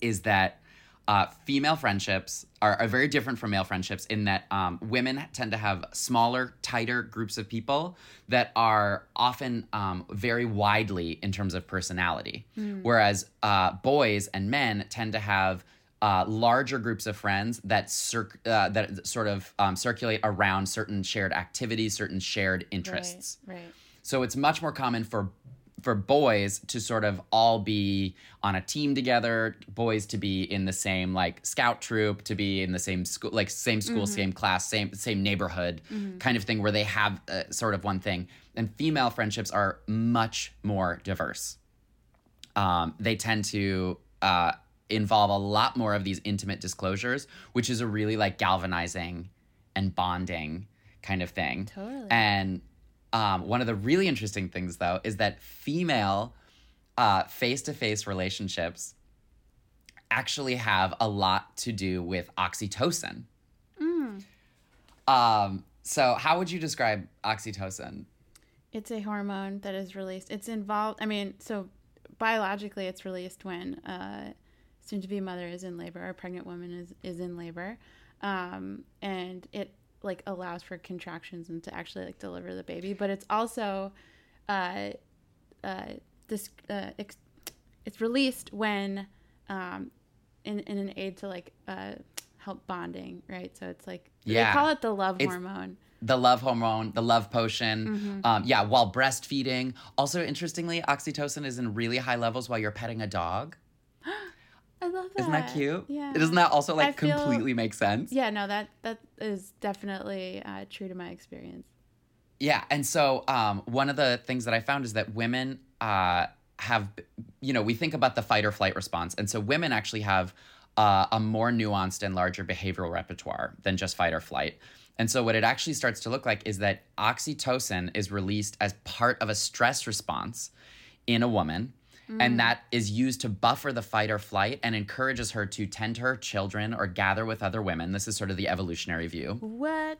is that uh, female friendships are, are very different from male friendships in that um, women tend to have smaller, tighter groups of people that are often um, very widely in terms of personality, whereas uh, boys and men tend to have uh, larger groups of friends that circ- uh, that sort of um, circulate around certain shared activities, certain shared interests. Right. Right. So it's much more common for for boys to sort of all be on a team together, boys to be in the same like scout troop, to be in the same school, like same school, same class, same same neighborhood, kind of thing, where they have uh, sort of one thing. And female friendships are much more diverse. Um, they tend to uh, involve a lot more of these intimate disclosures, which is a really like galvanizing and bonding kind of thing. Totally. And um, one of the really interesting things, though, is that female face to face relationships actually have a lot to do with oxytocin. Um, so, how would you describe oxytocin? It's a hormone that is released. It's involved. I mean, so biologically, it's released when uh, soon-to-be mother is in labor or a pregnant woman is is in labor, um, and it like allows for contractions and to actually like deliver the baby. But it's also uh, uh, this uh, ex- it's released when um, in in an aid to like uh, help bonding, right? So it's like Yeah. they call it the love It's- hormone. the love hormone, the love potion. Mm-hmm. Um, yeah, while breastfeeding. Also, interestingly, oxytocin is in really high levels while you're petting a dog. I love that. Isn't that cute? Yeah. Doesn't that also like feel- completely make sense? Yeah, no, that that is definitely uh, true to my experience. Yeah, and so um, one of the things that I found is that women uh, have, you know, we think about the fight or flight response, and so women actually have uh, a more nuanced and larger behavioral repertoire than just fight or flight. And so what it actually starts to look like is that oxytocin is released as part of a stress response in a woman. And that is used to buffer the fight or flight and encourages her to tend to her children or gather with other women. This is sort of the evolutionary view. What?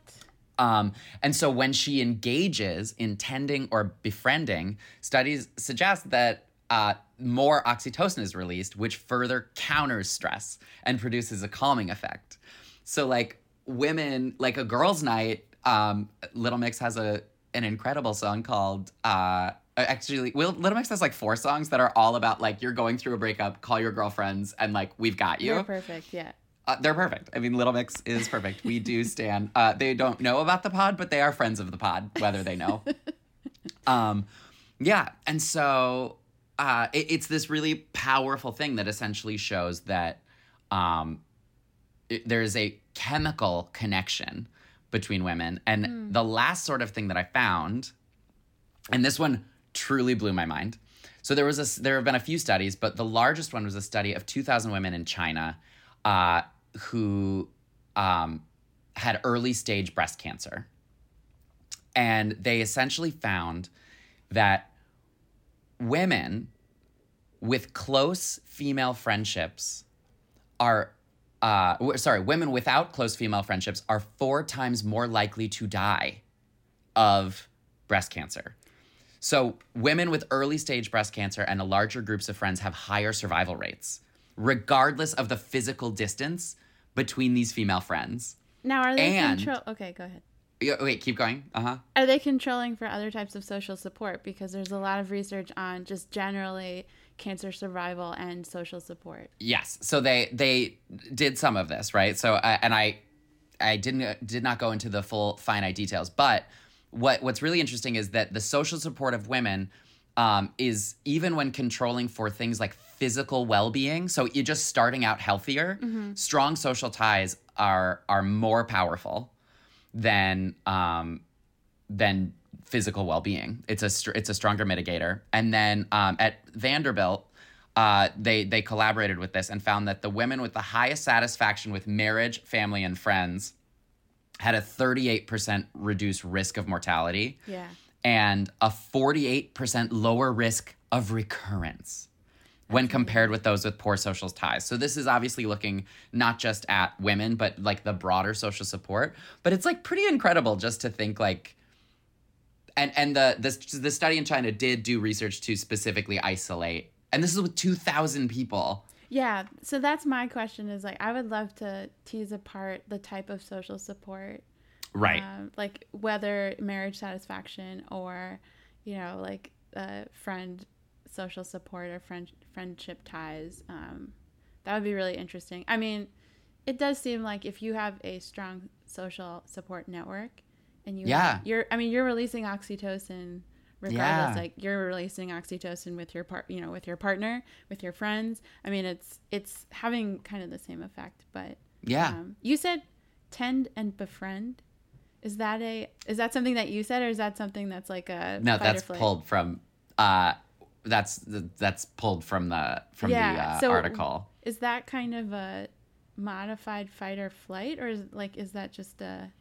Um, and so when she engages in tending or befriending, studies suggest that uh, more oxytocin is released, which further counters stress and produces a calming effect. So, like women, like a girls' night, um, Little Mix has a an incredible song called. Uh, actually, Will Little Mix has like four songs that are all about like you're going through a breakup, call your girlfriends, and like we've got you. they're perfect. Yeah. Uh, they're perfect. I mean, Little Mix is perfect. We do stand. Uh, they don't know about the pod, but they are friends of the pod, whether they know. um, yeah, and so uh, it, it's this really powerful thing that essentially shows that um, it, there is a chemical connection between women. And the last sort of thing that I found, and this one truly blew my mind. So there was a there have been a few studies, but the largest one was a study of 2,000 women in China uh, who um, had early stage breast cancer, and they essentially found that women with close female friendships are uh, w- sorry, women without close female friendships are four times more likely to die of breast cancer. So, women with early stage breast cancer and a larger groups of friends have higher survival rates, regardless of the physical distance between these female friends. Now, are they And- control? Okay, go ahead. Yeah, Wait, keep going. Uh huh. Are they controlling for other types of social support? Because there's a lot of research on just generally cancer survival and social support. Yes. So they they did some of this, right? So uh, and I I didn't did not go into the full finite details, but what what's really interesting is that the social support of women um, is even when controlling for things like physical well-being. So you're just starting out healthier. Strong social ties are are more powerful than um, than physical well-being. It's a str- it's a stronger mitigator. And then um, at Vanderbilt, uh, they they collaborated with this and found that the women with the highest satisfaction with marriage, family, and friends had a 38% reduced risk of mortality Yeah. and a 48% lower risk of recurrence when compared with those with poor social ties. So this is obviously looking not just at women but like the broader social support, but it's like pretty incredible just to think like and and the this the study in China did do research to specifically isolate. And this is with 2000 people. Yeah. So that's my question is like, I would love to tease apart the type of social support, Right. um, like whether marriage satisfaction or, you know, like uh, friend social support or friend friendship ties. Um, that would be really interesting. I mean, it does seem like if you have a strong social support network and you Yeah. have, you're I mean you're releasing oxytocin regardless Yeah. like you're releasing oxytocin with your part you know with your partner with your friends I mean it's it's having kind of the same effect but yeah. um, you said tend and befriend is that a is that something that you said or is that something that's like a no, that's pulled from uh that's that's pulled from the from the uh, so- article. is that kind of a modified fight or flight or is like is that just a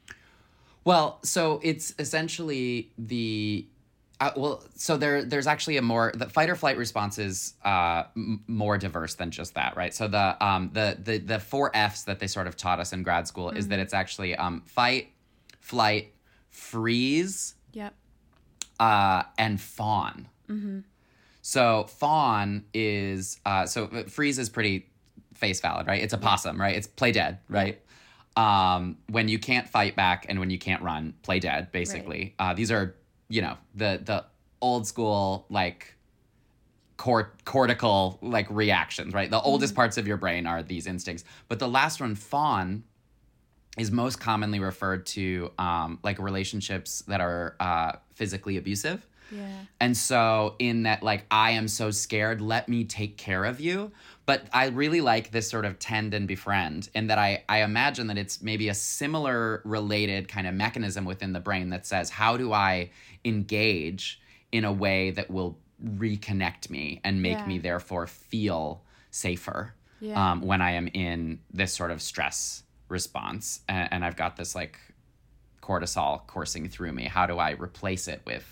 Well, so it's essentially the uh, well, so there there's actually a more the fight or flight response is uh, m- more diverse than just that, right? So the um the the the four Fs that they sort of taught us in grad school is that it's actually um fight, flight, freeze, yep uh, and fawn. So fawn is uh, so uh, freeze is pretty face valid, right? It's a possum, right? It's play dead, right? Um, when you can't fight back and when you can't run, play dead. Basically, uh, these are you know the the old school like cort- cortical like reactions, right? The oldest parts of your brain are these instincts, but the last one, fawn, is most commonly referred to um, like relationships that are uh, physically abusive. yeah And so, in that, like, I am so scared, let me take care of you. But I really like this sort of tend and befriend, in that I, I imagine that it's maybe a similar related kind of mechanism within the brain that says, how do I engage in a way that will reconnect me and make Yeah. me therefore feel safer Yeah. um, when I am in this sort of stress response? And, and I've got this like cortisol coursing through me. How do I replace it with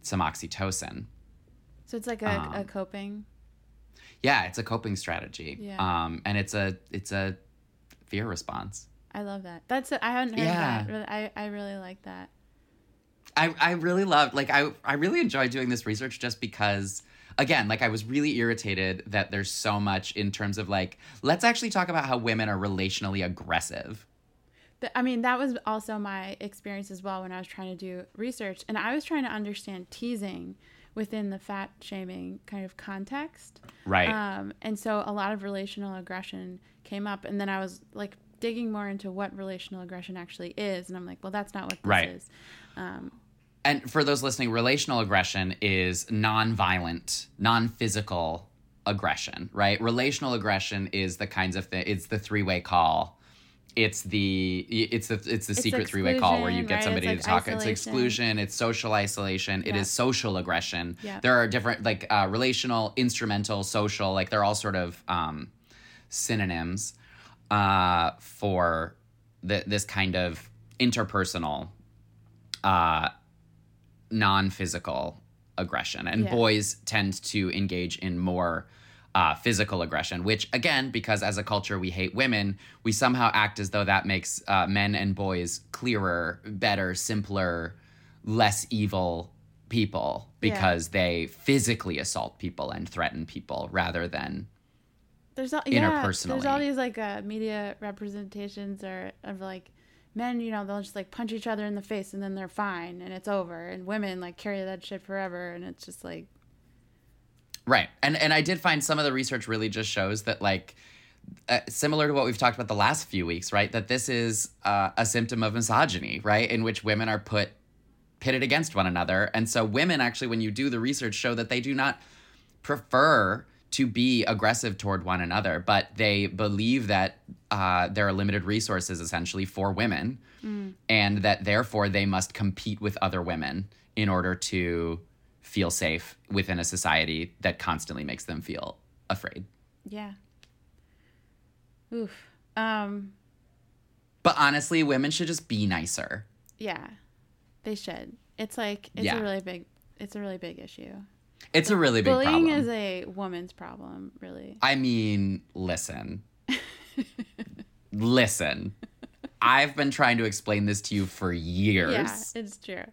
some oxytocin? so it's like a, a Um, coping Yeah, it's a coping strategy. Yeah. Um, and it's a it's a fear response. I love that. That's I hadn't heard Yeah. that. I I really like that. I, I really love like I, I really enjoy doing this research just because again, like I was really irritated that there's so much in terms of like, let's actually talk about how women are relationally aggressive. But, I mean, that was also my experience as well when I was trying to do research. And I was trying to understand teasing within the fat shaming kind of context. Right. Um, and so a lot of relational aggression came up. And then I was like digging more into what relational aggression actually is. And I'm like, well, that's not what this Right. is. Um, and for those listening, relational aggression is non-violent, non-physical aggression, right? Relational aggression is the kinds of thing. It's the three-way call. It's the it's the it's the It's secret three-way call where you get right? somebody It's to like talk. It's exclusion. It's social isolation. It Yeah. is social aggression. Yeah. There are different like uh, relational, instrumental, social. Like they're all sort of um, synonyms uh, for the, this kind of interpersonal uh, non-physical aggression and Yeah. boys tend to engage in more uh, physical aggression which again because as a culture we hate women we somehow act as though that makes uh, men and boys clearer better simpler less evil people Yeah. because they physically assault people and threaten people rather than there's all yeah, there's all these like uh, media representations or of like men, you know, they'll just like punch each other in the face and then they're fine and it's over. And women like carry that shit forever and it's just like Right. And and I did find some of the research really just shows that like uh, similar to what we've talked about the last few weeks, right? That this is uh, a symptom of misogyny, right? In which women are put pitted against one another. And so women actually when you do the research show that they do not prefer to be aggressive toward one another, but they believe that uh, there are limited resources essentially for women, and that therefore they must compete with other women in order to feel safe within a society that constantly makes them feel afraid. yeah. Oof. Um But honestly, women should just be nicer. yeah. They should. It's like it's Yeah. a really big it's a really big issue. It's a really big Bullying problem. is a woman's problem, really. I mean, listen. listen. I've been trying to explain this to you for years. Yeah, it's true.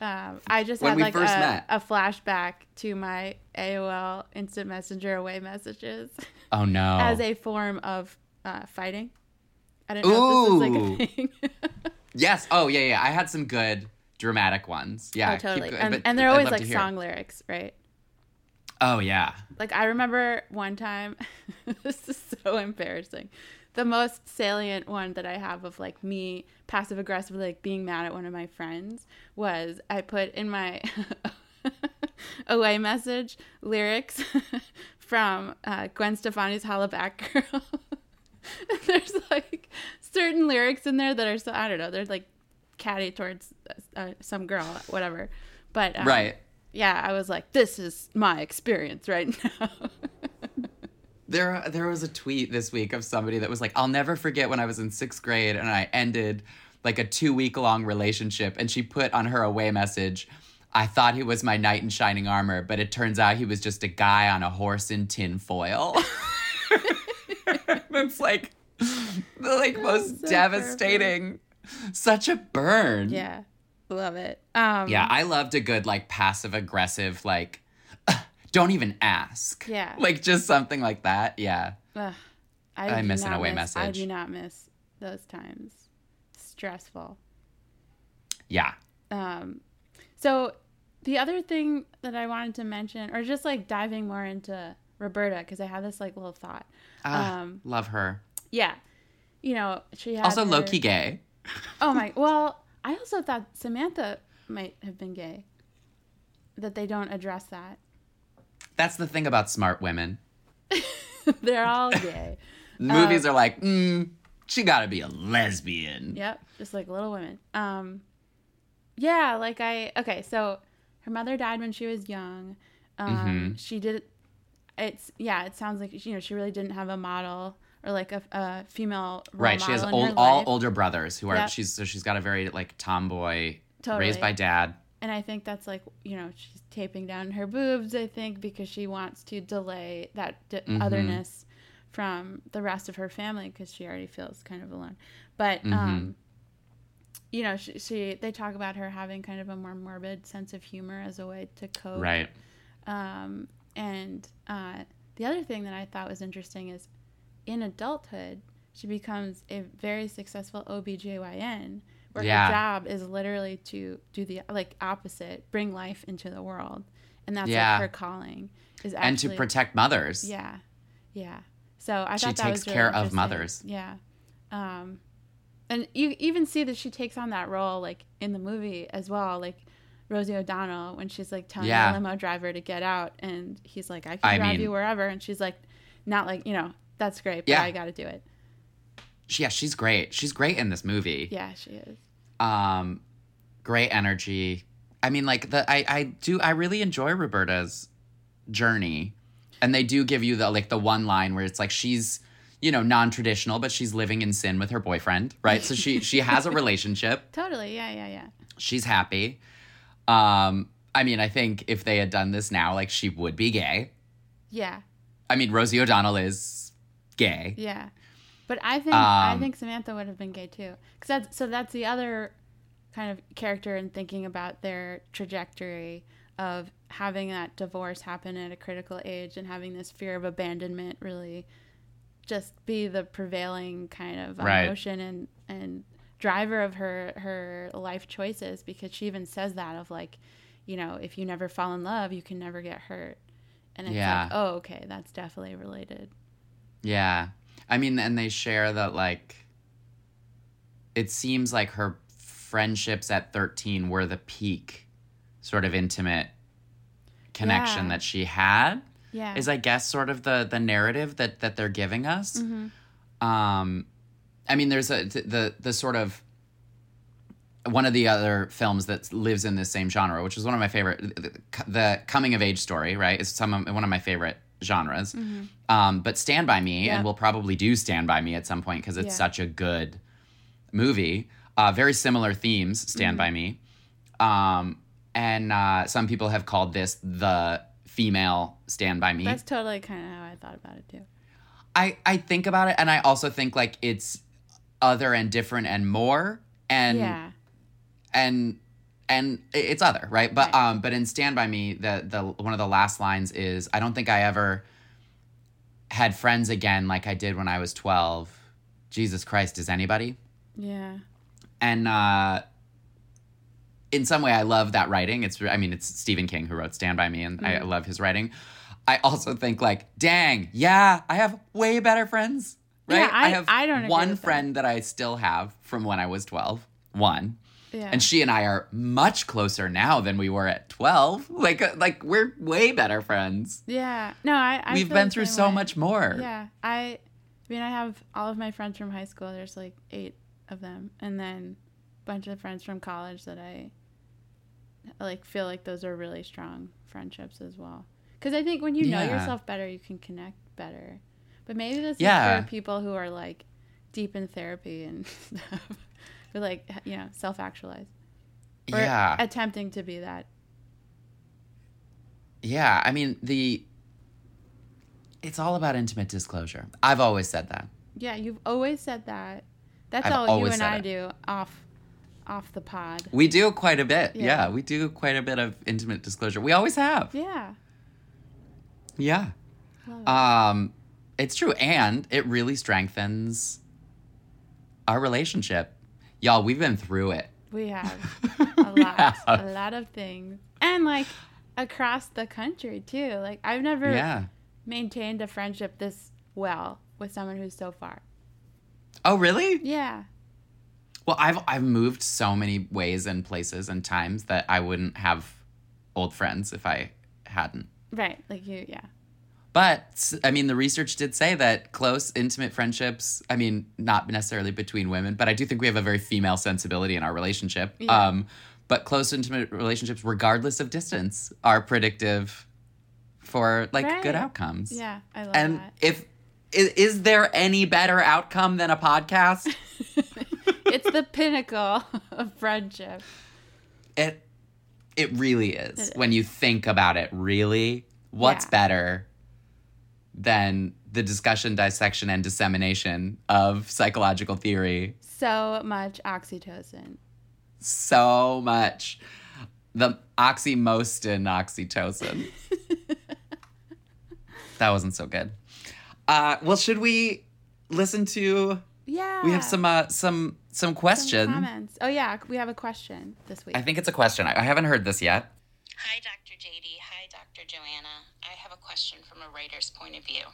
Um, I just When had like a, a flashback to my AOL Instant Messenger away messages Oh no. as a form of uh, fighting. I didn't know if this was Ooh. like a thing. yes. Oh yeah, yeah. I had some good dramatic ones. Yeah. oh, totally. And, and they're always like song lyrics, right? Oh yeah. Like I remember one time, this is so embarrassing. The most salient one that I have of like me passive aggressively like being mad at one of my friends was I put in my away message lyrics from uh, Gwen Stefani's "Holla Back Girl." There's like certain lyrics in there that are so I don't know. They're like catty towards uh, some girl, whatever. But um, Right. yeah, I was like, this is my experience right now. There, there was a tweet this week of somebody that was like, "I'll never forget when I was in sixth grade and I ended like a two week long relationship." And she put on her away message, "I thought he was my knight in shining armor, but it turns out he was just a guy on a horse in tin foil." That's like the like most so devastating, such a burn. yeah, love it. Um, Yeah, I loved a good like passive aggressive like don't even ask. Yeah. Like just something like that. Yeah. ugh, I do miss an away miss- I do not miss those times. Stressful. Yeah. Um, so the other thing that I wanted to mention, or just like diving more into Roberta, because I had this like little thought. Ah, Um, love her. Yeah, you know she had Also her- low key gay. Oh my! Well, I also thought Samantha might have been gay. That they don't address that. That's the thing about smart women. They're all gay. Movies are like, mm, she gotta be a lesbian. Yep, just like Little Women. Um, yeah, like I okay. So her mother died when she was young. Um, Mm-hmm. she did. It's yeah. It sounds like you know she really didn't have a model or like a, a female role Right. She has old, all life. older brothers who are Yep. she's so she's got a very like tomboy Totally. raised by dad. And I think that's like you know she's taping down her boobs. I think because she wants to delay that d- Mm-hmm. otherness from the rest of her family because she already feels kind of alone. But Mm-hmm. um, you know, she, she they talk about her having kind of a more morbid sense of humor as a way to cope. Right. Um, And uh, the other thing that I thought was interesting is in adulthood, she becomes a very successful OBGYN where Yeah. her job is literally to do the like opposite, bring life into the world. And that's Yeah. like her calling is actually and to protect mothers. yeah, yeah. So I She thought that takes was really care of mothers. Yeah, um, and you even see that she takes on that role like in the movie as well, like Rosie O'Donnell when she's like telling Yeah. the limo driver to get out, and he's like, "I can I drive mean- you wherever," and she's like, "Not like you know, that's great, but Yeah. I got to do it." Yeah, she's great. She's great in this movie. Yeah, she is. Um, great energy. I mean, like the I I do I really enjoy Roberta's journey, and they do give you the like the one line where it's like she's you know non-traditional, but she's living in sin with her boyfriend, right? So she she has a relationship. Totally. Yeah, yeah, yeah. She's happy. Um, I mean, I think if they had done this now, like she would be gay. Yeah, I mean, Rosie O'Donnell is gay. yeah. But I think I Um, think Samantha would have been gay too, because that's so that's the other kind of character in thinking about their trajectory of having that divorce happen at a critical age and having this fear of abandonment really just be the prevailing kind of Right. emotion and and driver of her her life choices because she even says that of like you know if you never fall in love you can never get hurt and it's Yeah. like oh okay that's definitely related Yeah. I mean, and they share that, like, it seems like her friendships at 13 were the peak sort of intimate connection Yeah. that she had yeah. is i guess sort of the the narrative that that they're giving us. Um i mean there's a the the sort of one of the other films that lives in this same genre which is one of my favorite the, the coming of age story right is some of, one of my favorite genres um but stand by me Yeah. and we'll probably do stand by me at some point because it's Yeah. such a good movie uh very similar themes stand by me um and uh some people have called this the female stand by me That's totally kind of how I thought about it too. I I think about it, and I also think like it's other and different and more, and yeah. and and it's other, right? But Right. um, but in Stand by Me, the the one of the last lines is, "I don't think I ever had friends again like I did when I was twelve. Jesus Christ, is anybody?" Yeah. And uh, in some way, I love that writing. It's I mean, it's Stephen King who wrote Stand by Me, and I love his writing. I also think like, dang, yeah, I have way better friends. Right? Yeah, I- have I don't one with that. friend that. I still have from when I was 12. One. Yeah. And she and I are much closer now than we were at 12. Like uh, like we're way better friends. yeah. No, I. I We've been through so way. much more. Yeah. I. I mean, I have all of my friends from high school. There's like eight of them, and then a bunch of friends from college that I like feel like those are really strong friendships as well. Because I think when you know yourself better, you can connect better. But maybe this Yeah. is for people who are like deep in therapy and stuff, like you know self actualize. Or Yeah. attempting to be that. Yeah, I mean the it's all about intimate disclosure. I've always said that. Yeah, you've always said that. That's I've all you and I it. do off off the pod. We do quite a bit. Yeah. Yeah. we do quite a bit of intimate disclosure. We always have. Yeah. Yeah. It. Um it's true and it really strengthens our relationship. Y'all, we've been through it. we have a We lot, have. a lot of things, and like across the country too. Like I've never Yeah. maintained a friendship this well with someone who's so far. Oh, really? Yeah. Well, I've I've moved so many ways and places and times that I wouldn't have old friends if I hadn't. Right. Like you. Yeah. But I mean, the research did say that close, intimate friendships. I mean, not necessarily between women, but I do think we have a very female sensibility in our relationship. Yeah. Um, but close, intimate relationships, regardless of distance, are predictive for like good outcomes. Yeah. I love that. And that. if is, is there any better outcome than a podcast? it's the pinnacle of friendship. it it really is. It when you think about it, really, what's Yeah. better than the discussion, dissection, and dissemination of psychological theory? So much oxytocin. So much. The oxymostin oxytocin. That wasn't so good. Uh, well, should we listen to? Yeah. We have some uh, some some Some question. comments. Oh yeah, we have a question this week. I think it's a question. I, I haven't heard this yet. Hi, Dr. JD. Hi, Dr. Joanna. I have a question from a writer's point of view.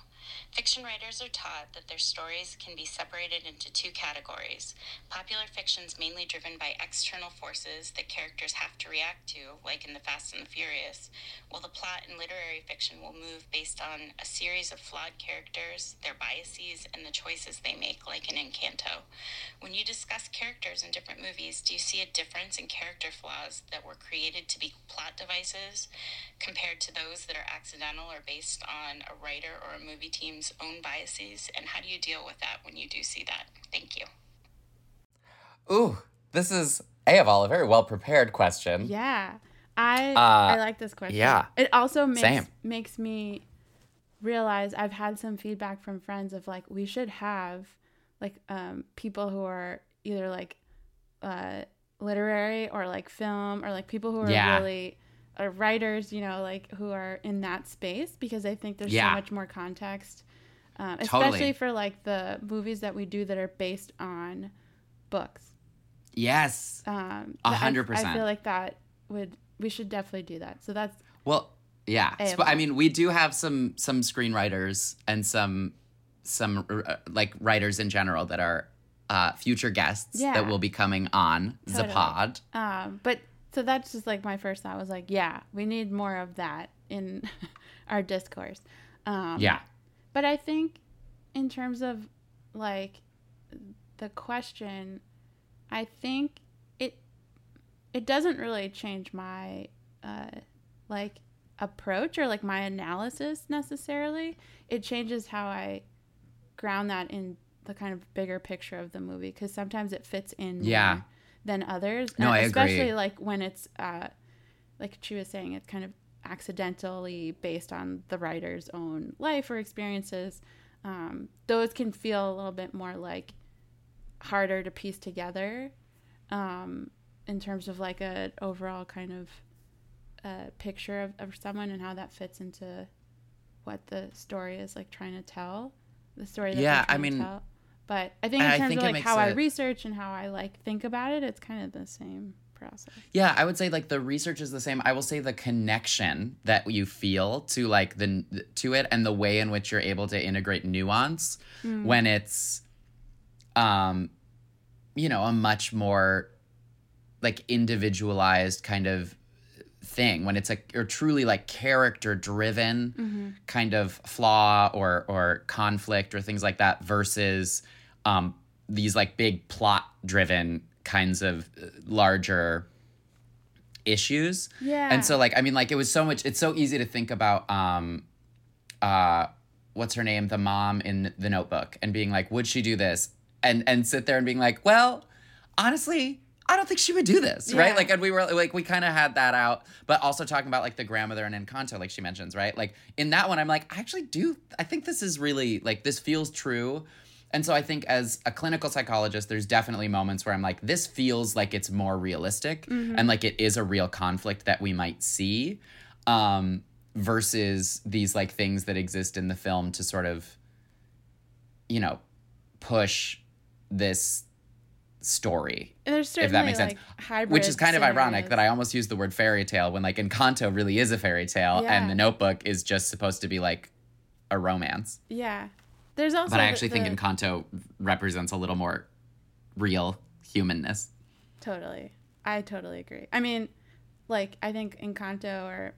Fiction writers are taught that their stories can be separated into two categories popular fictions mainly driven by external forces that characters have to react to, like in The Fast and the Furious, while the plot in literary fiction will move based on a series of flawed characters, their biases, and the choices they make, like in Encanto. When you discuss characters in different movies, do you see a difference in character flaws that were created to be plot devices compared to those that are accidental or based on a writer or a movie team's own biases? And how do you deal with that when you do see that? Thank you. Ooh, this is a of all a very well prepared question. Yeah. I Uh, I like this question. yeah. It also makes Same. makes me realize I've had some feedback from friends of like we should have like um people who are either like uh literary or like film or like people who are Yeah. really uh, writers, you know, like who are in that space because I think there's Yeah. so much more context. Um, Totally. especially for like the movies that we do that are based on books. Yes. Um, A hundred I feel like that would we should definitely do that. So that's Well, yeah. I mean, we do have some some screenwriters and some some uh, like writers in general that are uh, future guests Yeah. that will be coming on the pod. um, but so that's just like my first thought was like, yeah, we need more of that in our discourse. Um, Yeah. But I think in terms of like the question, I think it it doesn't really change my uh, like approach or like my analysis necessarily. It changes how I ground that in the kind of bigger picture of the movie because sometimes it fits in Yeah. more than others. No, And I especially agree. like when it's uh, like she was saying, it's kind of accidentally based on the writer's own life or experiences. Um, those can feel a little bit more like harder to piece together um, in terms of like a overall kind of uh, picture of, of someone and how that fits into what the story is like trying to tell the story that Yeah, I trying to mean, tell. but i think in terms of like how i research and how i like think about it it's kind of the same process. Yeah, I would say like the research is the same. I will say the connection that you feel to like the to it and the way in which you're able to integrate nuance when it's um you know, a much more like individualized kind of thing. When it's a or truly like character driven kind of flaw or or conflict or things like that versus um these like big plot driven kinds of uh, larger issues. Yeah. and so like i mean like it was so much it's so easy to think about um uh what's her name the mom in the notebook and being like would she do this? And and sit there and being like well honestly i don't think she would do this right? Like and we were like we kind of had that out but also talking about like the grandmother and encanto like she mentions right? Like in that one i'm like i actually do i think this is really like this feels true and so I think as a clinical psychologist, there's definitely moments where I'm like, this feels like it's more realistic and like it is a real conflict that we might see um, versus these like things that exist in the film to sort of, you know, push this story. there's certainly If that makes sense. like Which is kind of ironic that I almost used the word fairy tale when like Encanto really is a fairy tale Yeah. and the notebook is just supposed to be like a romance. yeah there's also But I the- actually think the- Encanto represents a little more real humanness. Totally. I totally agree. I mean, like I think Encanto or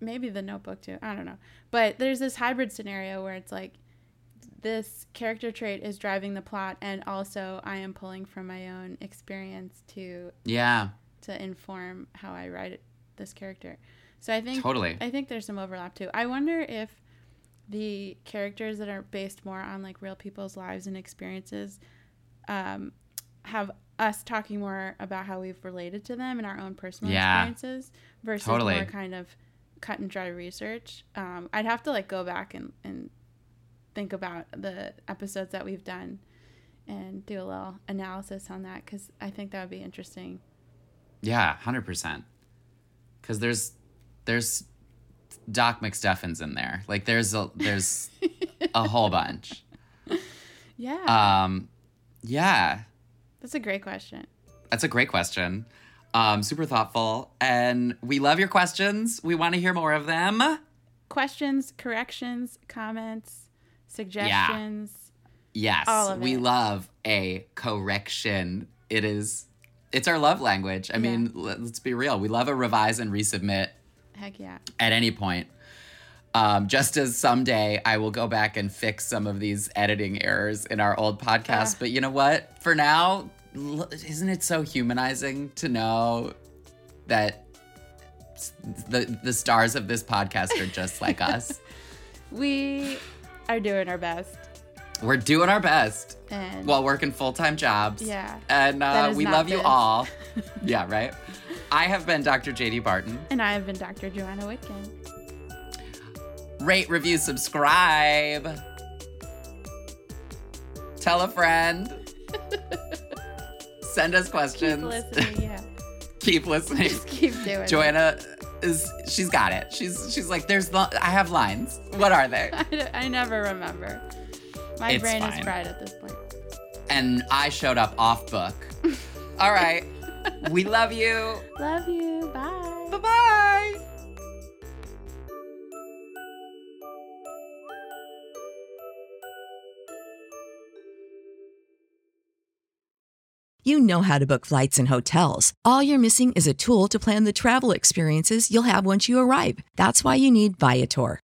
maybe the notebook too. I don't know. But there's this hybrid scenario where it's like this character trait is driving the plot and also I am pulling from my own experience to Yeah, to inform how I write it, this character. So I think Totally. I think there's some overlap too. I wonder if the characters that are based more on like real people's lives and experiences um, have us talking more about how we've related to them and our own personal Yeah. experiences versus Totally. more kind of cut and dry research. Um, I'd have to like go back and, and think about the episodes that we've done and do a little analysis on that because I think that would be interesting. yeah, hundred percent. Because there's there's Doc McStuffins in there. Like there's a there's a whole bunch. Yeah. Um, yeah, That's a great question. that's a great question. Um, super thoughtful, and we love your questions. We want to hear more of them. Questions, corrections, comments, suggestions. Yeah. Yes, we love a correction. It is, it's our love language. I mean, let's be real. We love a revise and resubmit Heck yeah. at any point. Um, just as someday I will go back and fix some of these editing errors in our old podcast. Ah. but you know what? For now, l- isn't it so humanizing to know that the the stars of this podcast are just like us? We are doing our best. We're doing our best And while working full time jobs. Yeah. And uh, we love you all. yeah, right? I have been Dr. JD Barton. and I have been Dr. Joanna Whitkin. Rate, review, subscribe. Tell a friend. Send us questions. Keep listening, yeah. Keep listening. Just keep doing it. Joanna is she's got it. She's she's like there's li- I have lines. What are they? I, I never remember. My It's brain fine. is fried at this point. And I showed up off book. All right. We love you. Love you. Bye. Bye-bye. You know how to book flights and hotels. All you're missing is a tool to plan the travel experiences you'll have once you arrive. That's why you need Viator.